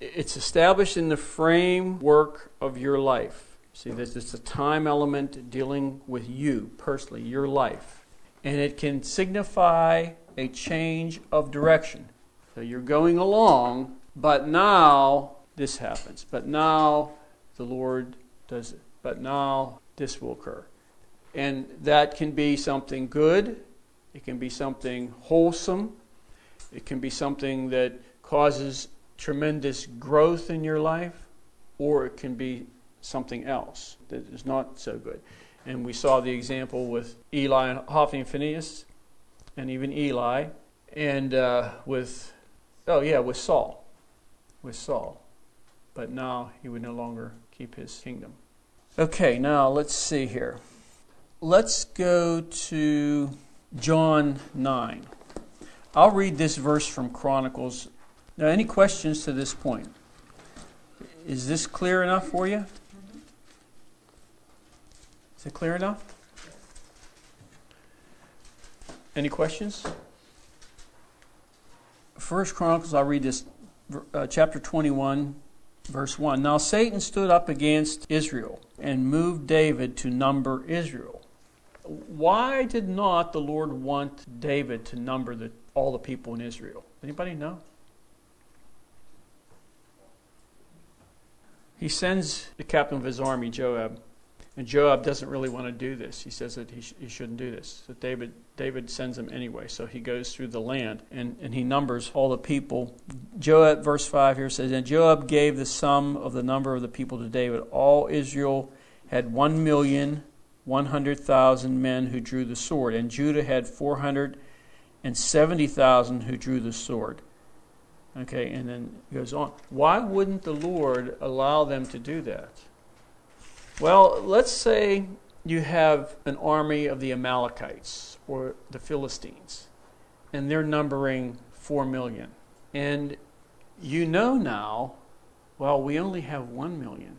It's established in the framework of your life. See, this just a time element dealing with you personally, your life. And it can signify a change of direction. So you're going along, but now this happens. But now the Lord does it. But now this will occur. And that can be something good, it can be something wholesome, it can be something that causes tremendous growth in your life, or it can be something else that is not so good. And we saw the example with Eli and Hophni and Phinehas, and even Eli, and uh, with, oh yeah, with Saul. With Saul. But now he would no longer keep his kingdom. Okay, now let's see here. Let's go to John 9. I'll read this verse from Chronicles. Now, any questions to this point? Is this clear enough for you? Is it clear enough? Any questions? First Chronicles, I'll read this, uh, chapter 21, verse 1. Now Satan stood up against Israel and moved David to number Israel. Why did not the Lord want David to number the, all the people in Israel? Anybody know? He sends the captain of his army, Joab, and Joab doesn't really want to do this. He says that he, sh- he shouldn't do this. So David, David sends him anyway. So he goes through the land and, and he numbers all the people. Joab, verse 5 here says, And Joab gave the sum of the number of the people to David. All Israel had one million one hundred thousand men who drew the sword, and Judah had four hundred and seventy thousand who drew the sword. Okay, and then goes on. Why wouldn't the Lord allow them to do that? Well, let's say you have an army of the Amalekites or the Philistines, and they're numbering 4 million. And you know now, well, we only have 1 million,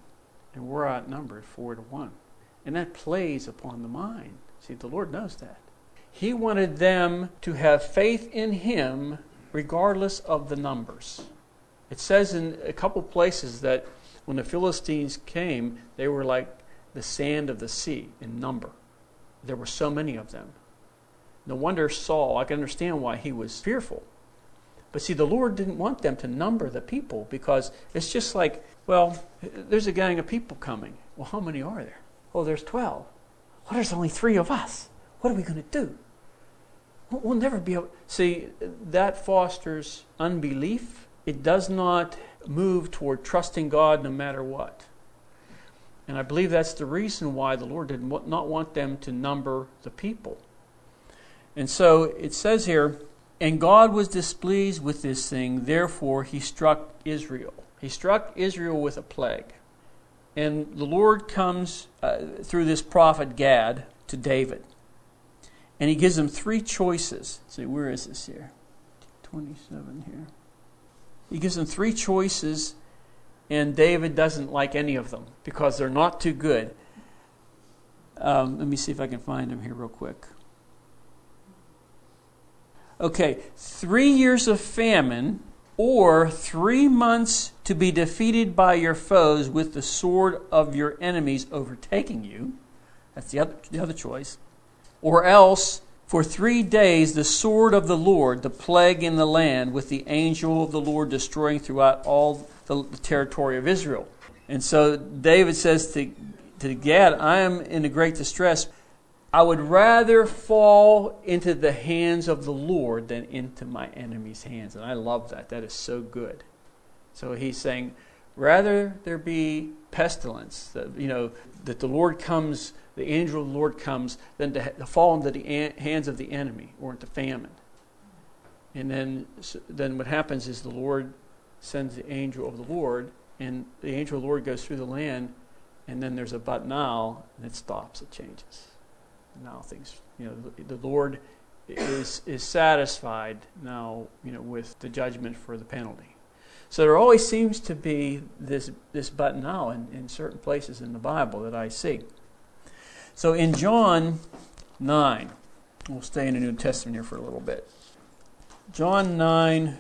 and we're outnumbered 4 to 1. And that plays upon the mind. See, the Lord knows that. He wanted them to have faith in Him regardless of the numbers. It says in a couple places that when the Philistines came, they were like the sand of the sea in number. There were so many of them. No wonder Saul, I can understand why he was fearful. But see, the Lord didn't want them to number the people because it's just like, well, there's a gang of people coming. Well, how many are there? Oh, there's 12. Well, there's only three of us. What are we going to do? We'll never be able. See, that fosters unbelief. It does not move toward trusting God no matter what. And I believe that's the reason why the Lord did not want them to number the people. And so it says here, and God was displeased with this thing, therefore he struck Israel. He struck Israel with a plague. And the Lord comes uh, through this prophet Gad to David. And he gives him three choices. Let's see, where is this here? 27 here. He gives him three choices, and David doesn't like any of them because they're not too good. Um, let me see if I can find them here real quick. Okay, three years of famine or three months to be defeated by your foes with the sword of your enemies overtaking you. That's the other, the other choice. Or else for three days the sword of the Lord, the plague in the land, with the angel of the Lord destroying throughout all the, the territory of Israel. And so David says to, to Gad, I am in a great distress. I would rather fall into the hands of the Lord than into my enemy's hands. And I love that. That is so good. So he's saying, rather there be pestilence, that, you know, that the Lord comes, the angel of the Lord comes, than to, to fall into the an- hands of the enemy or into famine. And then, then what happens is the Lord sends the angel of the Lord, and the angel of the Lord goes through the land, and then there's a but now, and it stops, it changes now things you know the, lord is is satisfied now you know with the judgment for the penalty. So there always seems to be this this but now in, in certain places in the bible that i see. So in john 9 we'll stay in the new testament here for a little bit. John 9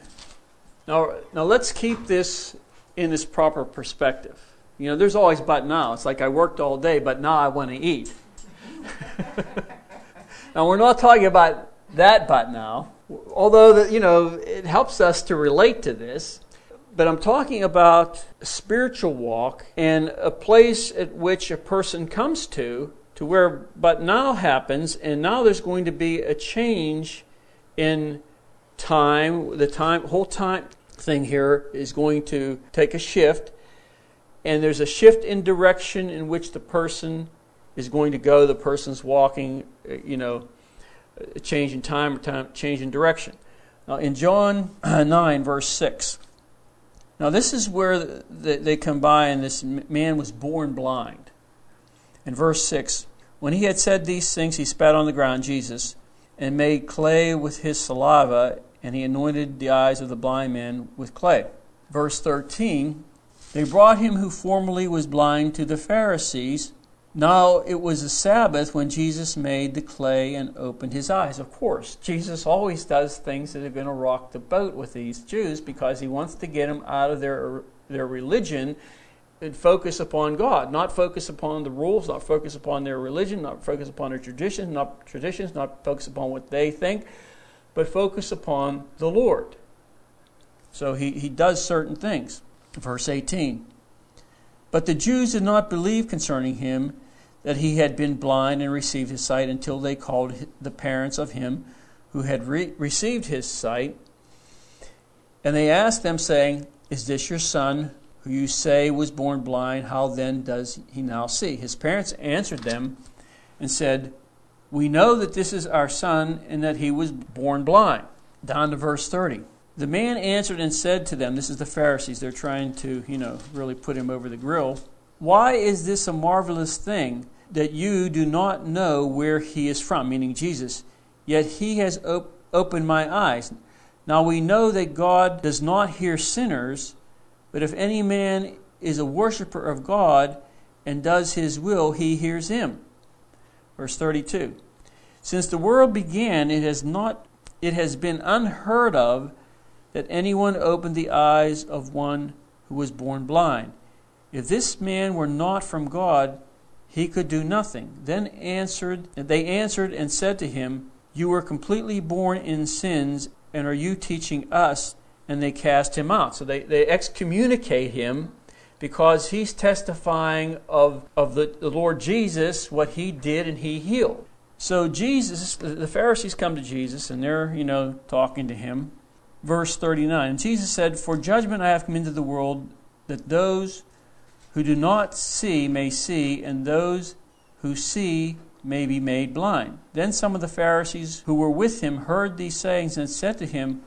now now let's keep this in this proper perspective. You know there's always but now. It's like i worked all day but now i want to eat [LAUGHS] now we're not talking about that but now, although the, you know it helps us to relate to this. But I'm talking about a spiritual walk and a place at which a person comes to, to where but now happens, and now there's going to be a change in time. The time whole time thing here is going to take a shift, and there's a shift in direction in which the person is going to go. The person's walking, uh, you know, a change in time or time, change in direction. Now, in John [CLEARS THROAT] 9, verse 6, now this is where the, they come by, and this man was born blind. In verse 6, when he had said these things, he spat on the ground, Jesus, and made clay with his saliva, and he anointed the eyes of the blind man with clay. Verse 13, they brought him who formerly was blind to the Pharisees. Now it was a Sabbath when Jesus made the clay and opened his eyes. Of course, Jesus always does things that are going to rock the boat with these Jews because he wants to get them out of their, their religion and focus upon God, not focus upon the rules, not focus upon their religion, not focus upon their traditions, not traditions, not focus upon what they think, but focus upon the Lord. So he, he does certain things. Verse 18. But the Jews did not believe concerning him that he had been blind and received his sight until they called the parents of him who had re- received his sight. And they asked them, saying, Is this your son who you say was born blind? How then does he now see? His parents answered them and said, We know that this is our son and that he was born blind. Down to verse 30. The man answered and said to them, This is the Pharisees. They're trying to, you know, really put him over the grill. Why is this a marvelous thing that you do not know where he is from, meaning Jesus? Yet he has op- opened my eyes. Now we know that God does not hear sinners, but if any man is a worshiper of God and does his will, he hears him. Verse 32. Since the world began, it has not it has been unheard of that anyone opened the eyes of one who was born blind. If this man were not from God, he could do nothing. Then answered they answered and said to him, You were completely born in sins, and are you teaching us? And they cast him out. So they, they excommunicate him because he's testifying of, of the, the Lord Jesus, what he did and he healed. So Jesus, the Pharisees come to Jesus and they're, you know, talking to him. Verse 39 And Jesus said, For judgment I have come into the world, that those who do not see may see, and those who see may be made blind. Then some of the Pharisees who were with him heard these sayings and said to him,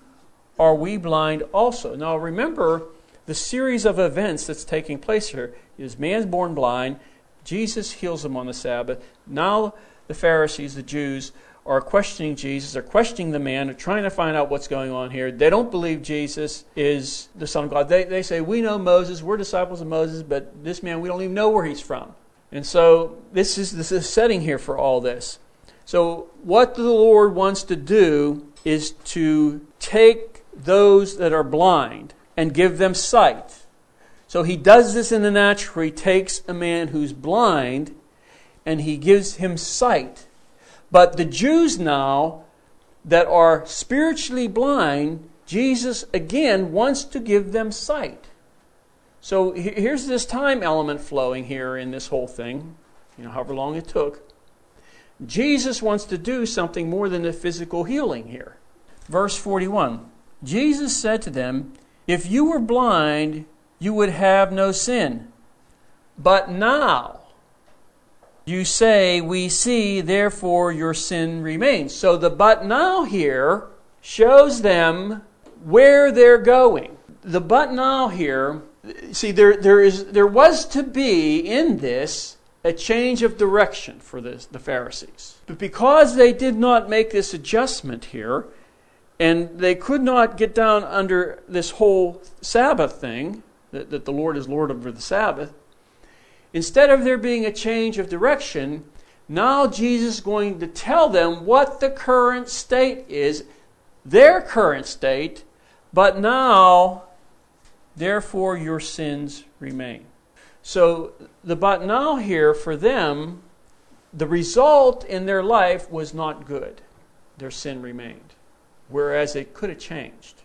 Are we blind also? Now remember the series of events that's taking place here is man's born blind, Jesus heals him on the Sabbath. Now the Pharisees, the Jews, are questioning Jesus, are questioning the man, are trying to find out what's going on here. They don't believe Jesus is the Son of God. They, they say, We know Moses, we're disciples of Moses, but this man, we don't even know where he's from. And so this is, this is setting here for all this. So, what the Lord wants to do is to take those that are blind and give them sight. So, he does this in the natural. He takes a man who's blind and he gives him sight. But the Jews now that are spiritually blind, Jesus again wants to give them sight. So here's this time element flowing here in this whole thing, you know, however long it took. Jesus wants to do something more than a physical healing here. Verse 41 Jesus said to them, If you were blind, you would have no sin. But now, you say, We see, therefore your sin remains. So the but now here shows them where they're going. The but now here, see, there, there, is, there was to be in this a change of direction for the, the Pharisees. But because they did not make this adjustment here, and they could not get down under this whole Sabbath thing, that, that the Lord is Lord over the Sabbath, Instead of there being a change of direction, now Jesus is going to tell them what the current state is, their current state, but now, therefore, your sins remain. So, the but now here for them, the result in their life was not good. Their sin remained. Whereas it could have changed.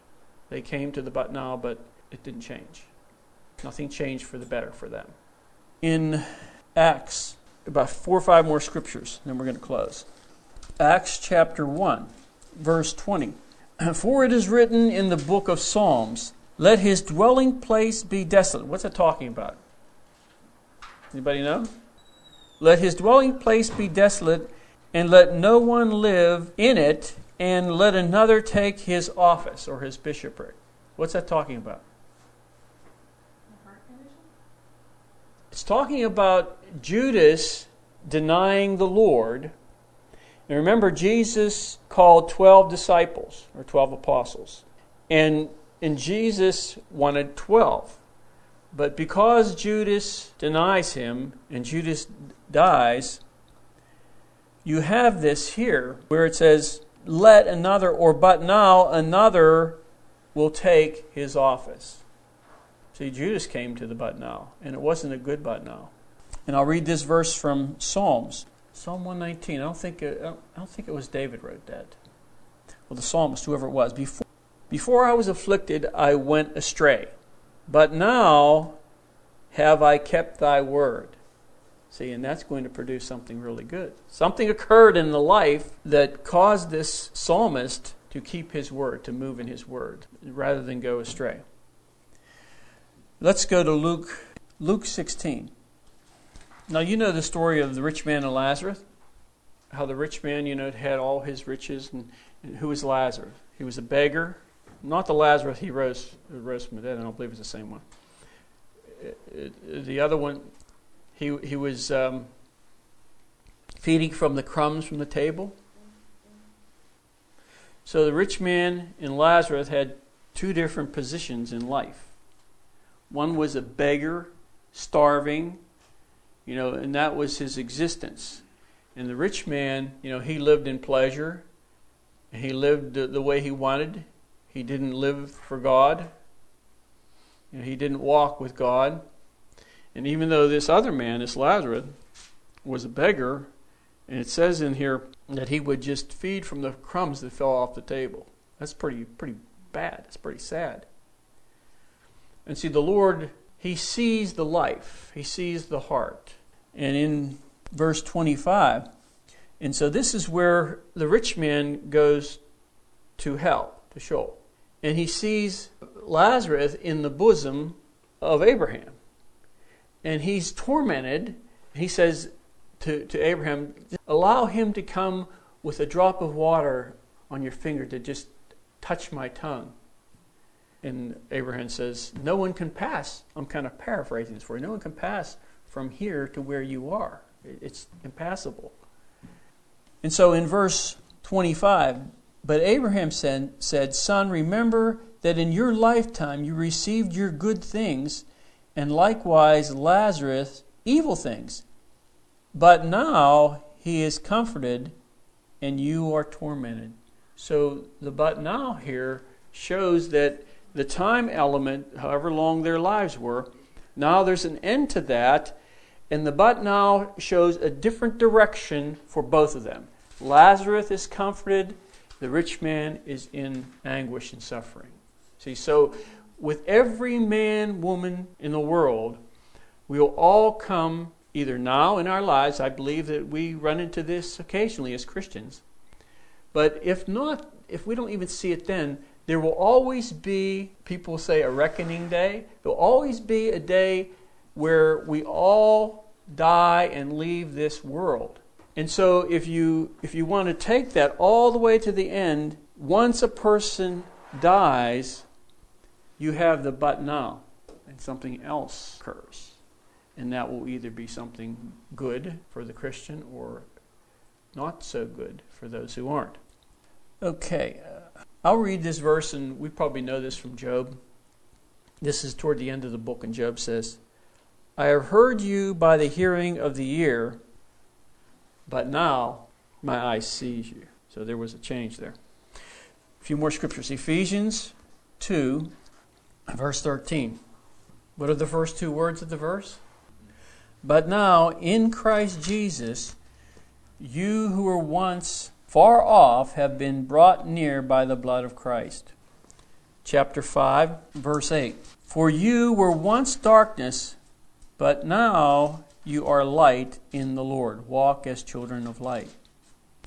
They came to the but now, but it didn't change. Nothing changed for the better for them in Acts, about four or five more scriptures, then we're going to close. Acts chapter 1, verse 20. [CLEARS THROAT] For it is written in the book of Psalms, let his dwelling place be desolate. What's that talking about? Anybody know? Let his dwelling place be desolate, and let no one live in it, and let another take his office or his bishopric. What's that talking about? It's talking about Judas denying the Lord. And remember, Jesus called 12 disciples, or 12 apostles. And, and Jesus wanted 12. But because Judas denies him and Judas dies, you have this here where it says, Let another, or but now another will take his office. See, Judas came to the but now, and it wasn't a good but now. And I'll read this verse from Psalms, Psalm 119. I don't think it, I don't think it was David wrote that. Well, the psalmist, whoever it was. Before, before I was afflicted, I went astray, but now have I kept thy word. See, and that's going to produce something really good. Something occurred in the life that caused this psalmist to keep his word, to move in his word, rather than go astray. Let's go to Luke, Luke 16. Now, you know the story of the rich man and Lazarus. How the rich man, you know, had all his riches. And, and who was Lazarus? He was a beggar. Not the Lazarus he rose, rose from the dead. I don't believe it's the same one. The other one, he, he was um, feeding from the crumbs from the table. So the rich man and Lazarus had two different positions in life. One was a beggar, starving, you know, and that was his existence. And the rich man, you know, he lived in pleasure. He lived the, way he wanted. He didn't live for God. You know, he didn't walk with God. And even though this other man, this Lazarus, was a beggar, and it says in here that he would just feed from the crumbs that fell off the table. That's pretty pretty bad. That's pretty sad. And see, the Lord, He sees the life, He sees the heart. And in verse 25, and so this is where the rich man goes to hell, to Sheol. And he sees Lazarus in the bosom of Abraham. And he's tormented. He says to, to Abraham, Allow him to come with a drop of water on your finger to just touch my tongue. And Abraham says, No one can pass. I'm kind of paraphrasing this for you. No one can pass from here to where you are. It's impassable. And so in verse 25, but Abraham said, said, Son, remember that in your lifetime you received your good things, and likewise Lazarus evil things. But now he is comforted, and you are tormented. So the but now here shows that the time element, however long their lives were, now there's an end to that, and the but now shows a different direction for both of them. Lazarus is comforted, the rich man is in anguish and suffering. See, so with every man, woman in the world, we will all come either now in our lives, I believe that we run into this occasionally as Christians, but if not, if we don't even see it then, there will always be, people say, a reckoning day. There will always be a day where we all die and leave this world. And so if you if you want to take that all the way to the end, once a person dies, you have the but now and something else occurs. And that will either be something good for the Christian or not so good for those who aren't. Okay, uh, I'll read this verse, and we probably know this from Job. This is toward the end of the book, and Job says, I have heard you by the hearing of the ear, but now my eye sees you. So there was a change there. A few more scriptures. Ephesians 2, verse 13. What are the first two words of the verse? But now, in Christ Jesus, you who were once far off have been brought near by the blood of Christ. Chapter 5, verse 8. For you were once darkness, but now you are light in the Lord. Walk as children of light.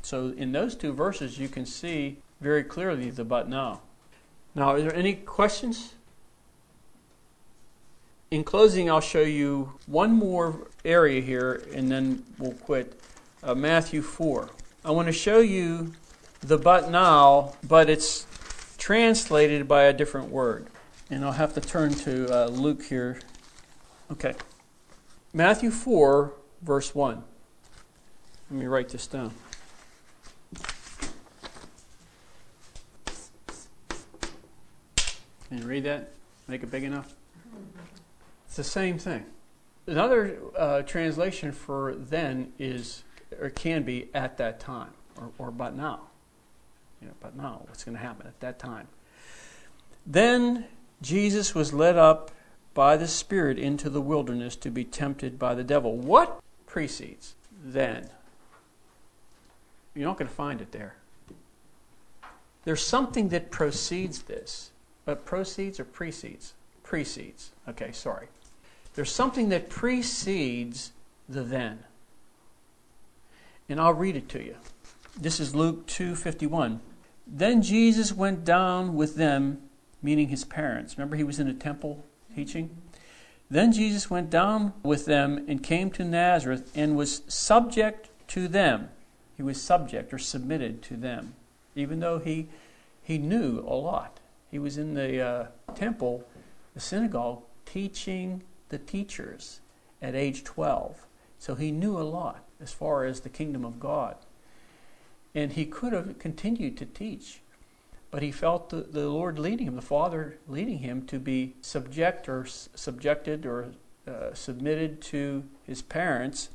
So, in those two verses, you can see very clearly the but now. Now, are there any questions? In closing, I'll show you one more area here and then we'll quit. Uh, Matthew 4. I want to show you the but now, but it's translated by a different word. And I'll have to turn to uh, Luke here. Okay. Matthew 4, verse 1. Let me write this down. Can you read that? Make it big enough? It's the same thing. Another uh, translation for then is or can be at that time or, or but now. You know, but now, what's going to happen at that time? Then Jesus was led up by the Spirit into the wilderness to be tempted by the devil. What precedes then? You're not going to find it there. There's something that precedes this. But proceeds or precedes? Precedes. Okay, sorry. There's something that precedes the then and I'll read it to you. This is Luke 2:51. Then Jesus went down with them, meaning his parents. Remember he was in the temple teaching? Then Jesus went down with them and came to Nazareth and was subject to them. He was subject or submitted to them, even though he he knew a lot. He was in the uh, temple, the synagogue, teaching the teachers at age 12. So he knew a lot as far as the kingdom of God. And he could have continued to teach, but he felt the, the Lord leading him, the Father leading him to be subject or subjected or uh, submitted to his parents.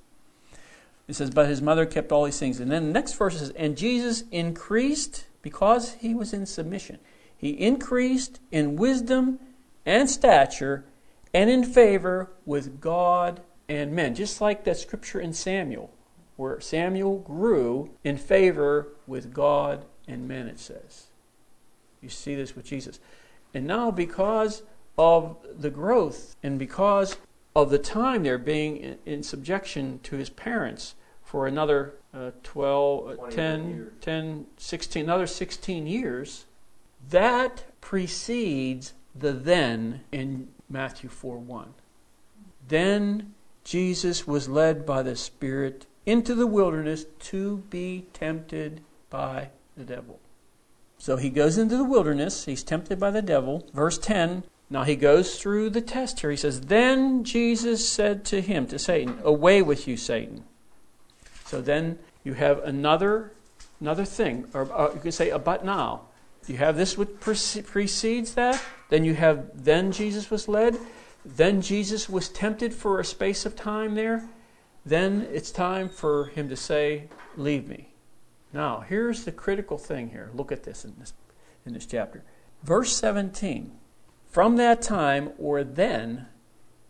It says, But his mother kept all these things. And then the next verse says, And Jesus increased because he was in submission. He increased in wisdom and stature and in favor with God and men. Just like that scripture in Samuel, where Samuel grew in favor with God and men, it says. You see this with Jesus. And now, because of the growth and because of the time there being in, in subjection to his parents for another uh, 12, uh, 10, 10, 16, another 16 years, that precedes the then in Matthew 4 1. Then Jesus was led by the Spirit into the wilderness to be tempted by the devil. So he goes into the wilderness, he's tempted by the devil. Verse 10 now he goes through the test here. He says, Then Jesus said to him, to Satan, Away with you, Satan. So then you have another another thing, or uh, you could say a but now. You have this which precedes that. Then you have then Jesus was led. Then Jesus was tempted for a space of time there. Then it's time for him to say, Leave me. Now, here's the critical thing here. Look at this in this, in this chapter. Verse 17. From that time or then,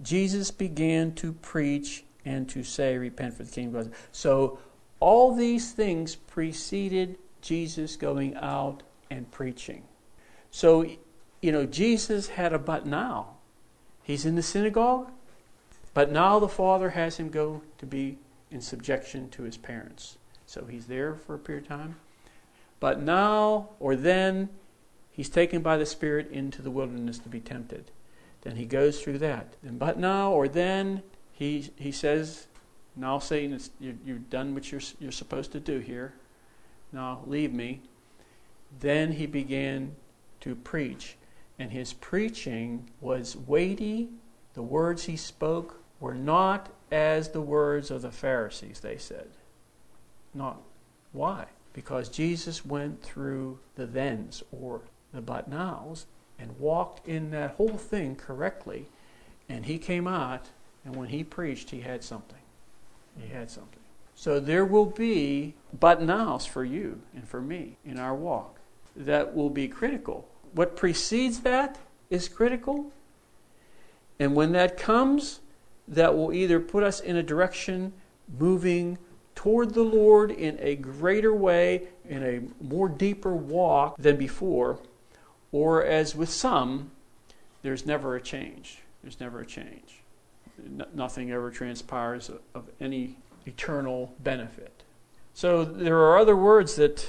Jesus began to preach and to say, Repent for the kingdom of God. So, all these things preceded Jesus going out and preaching. So, you know, Jesus had a but now. He's in the synagogue, but now the Father has him go to be in subjection to his parents. So he's there for a period of time. But now or then, he's taken by the Spirit into the wilderness to be tempted. Then he goes through that. And but now or then, he, he says, Now, Satan, you, you've done what you're, you're supposed to do here. Now, leave me. Then he began to preach. And his preaching was weighty. The words he spoke were not as the words of the Pharisees, they said. Not. Why? Because Jesus went through the thens or the but nows and walked in that whole thing correctly. And he came out, and when he preached, he had something. He had something. So there will be but nows for you and for me in our walk that will be critical. What precedes that is critical. And when that comes, that will either put us in a direction moving toward the Lord in a greater way, in a more deeper walk than before, or as with some, there's never a change. There's never a change. No- nothing ever transpires of, any eternal benefit. So there are other words that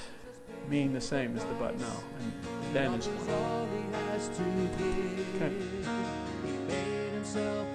mean the same as the but now, and then is one. all he has to give. Okay. He made himself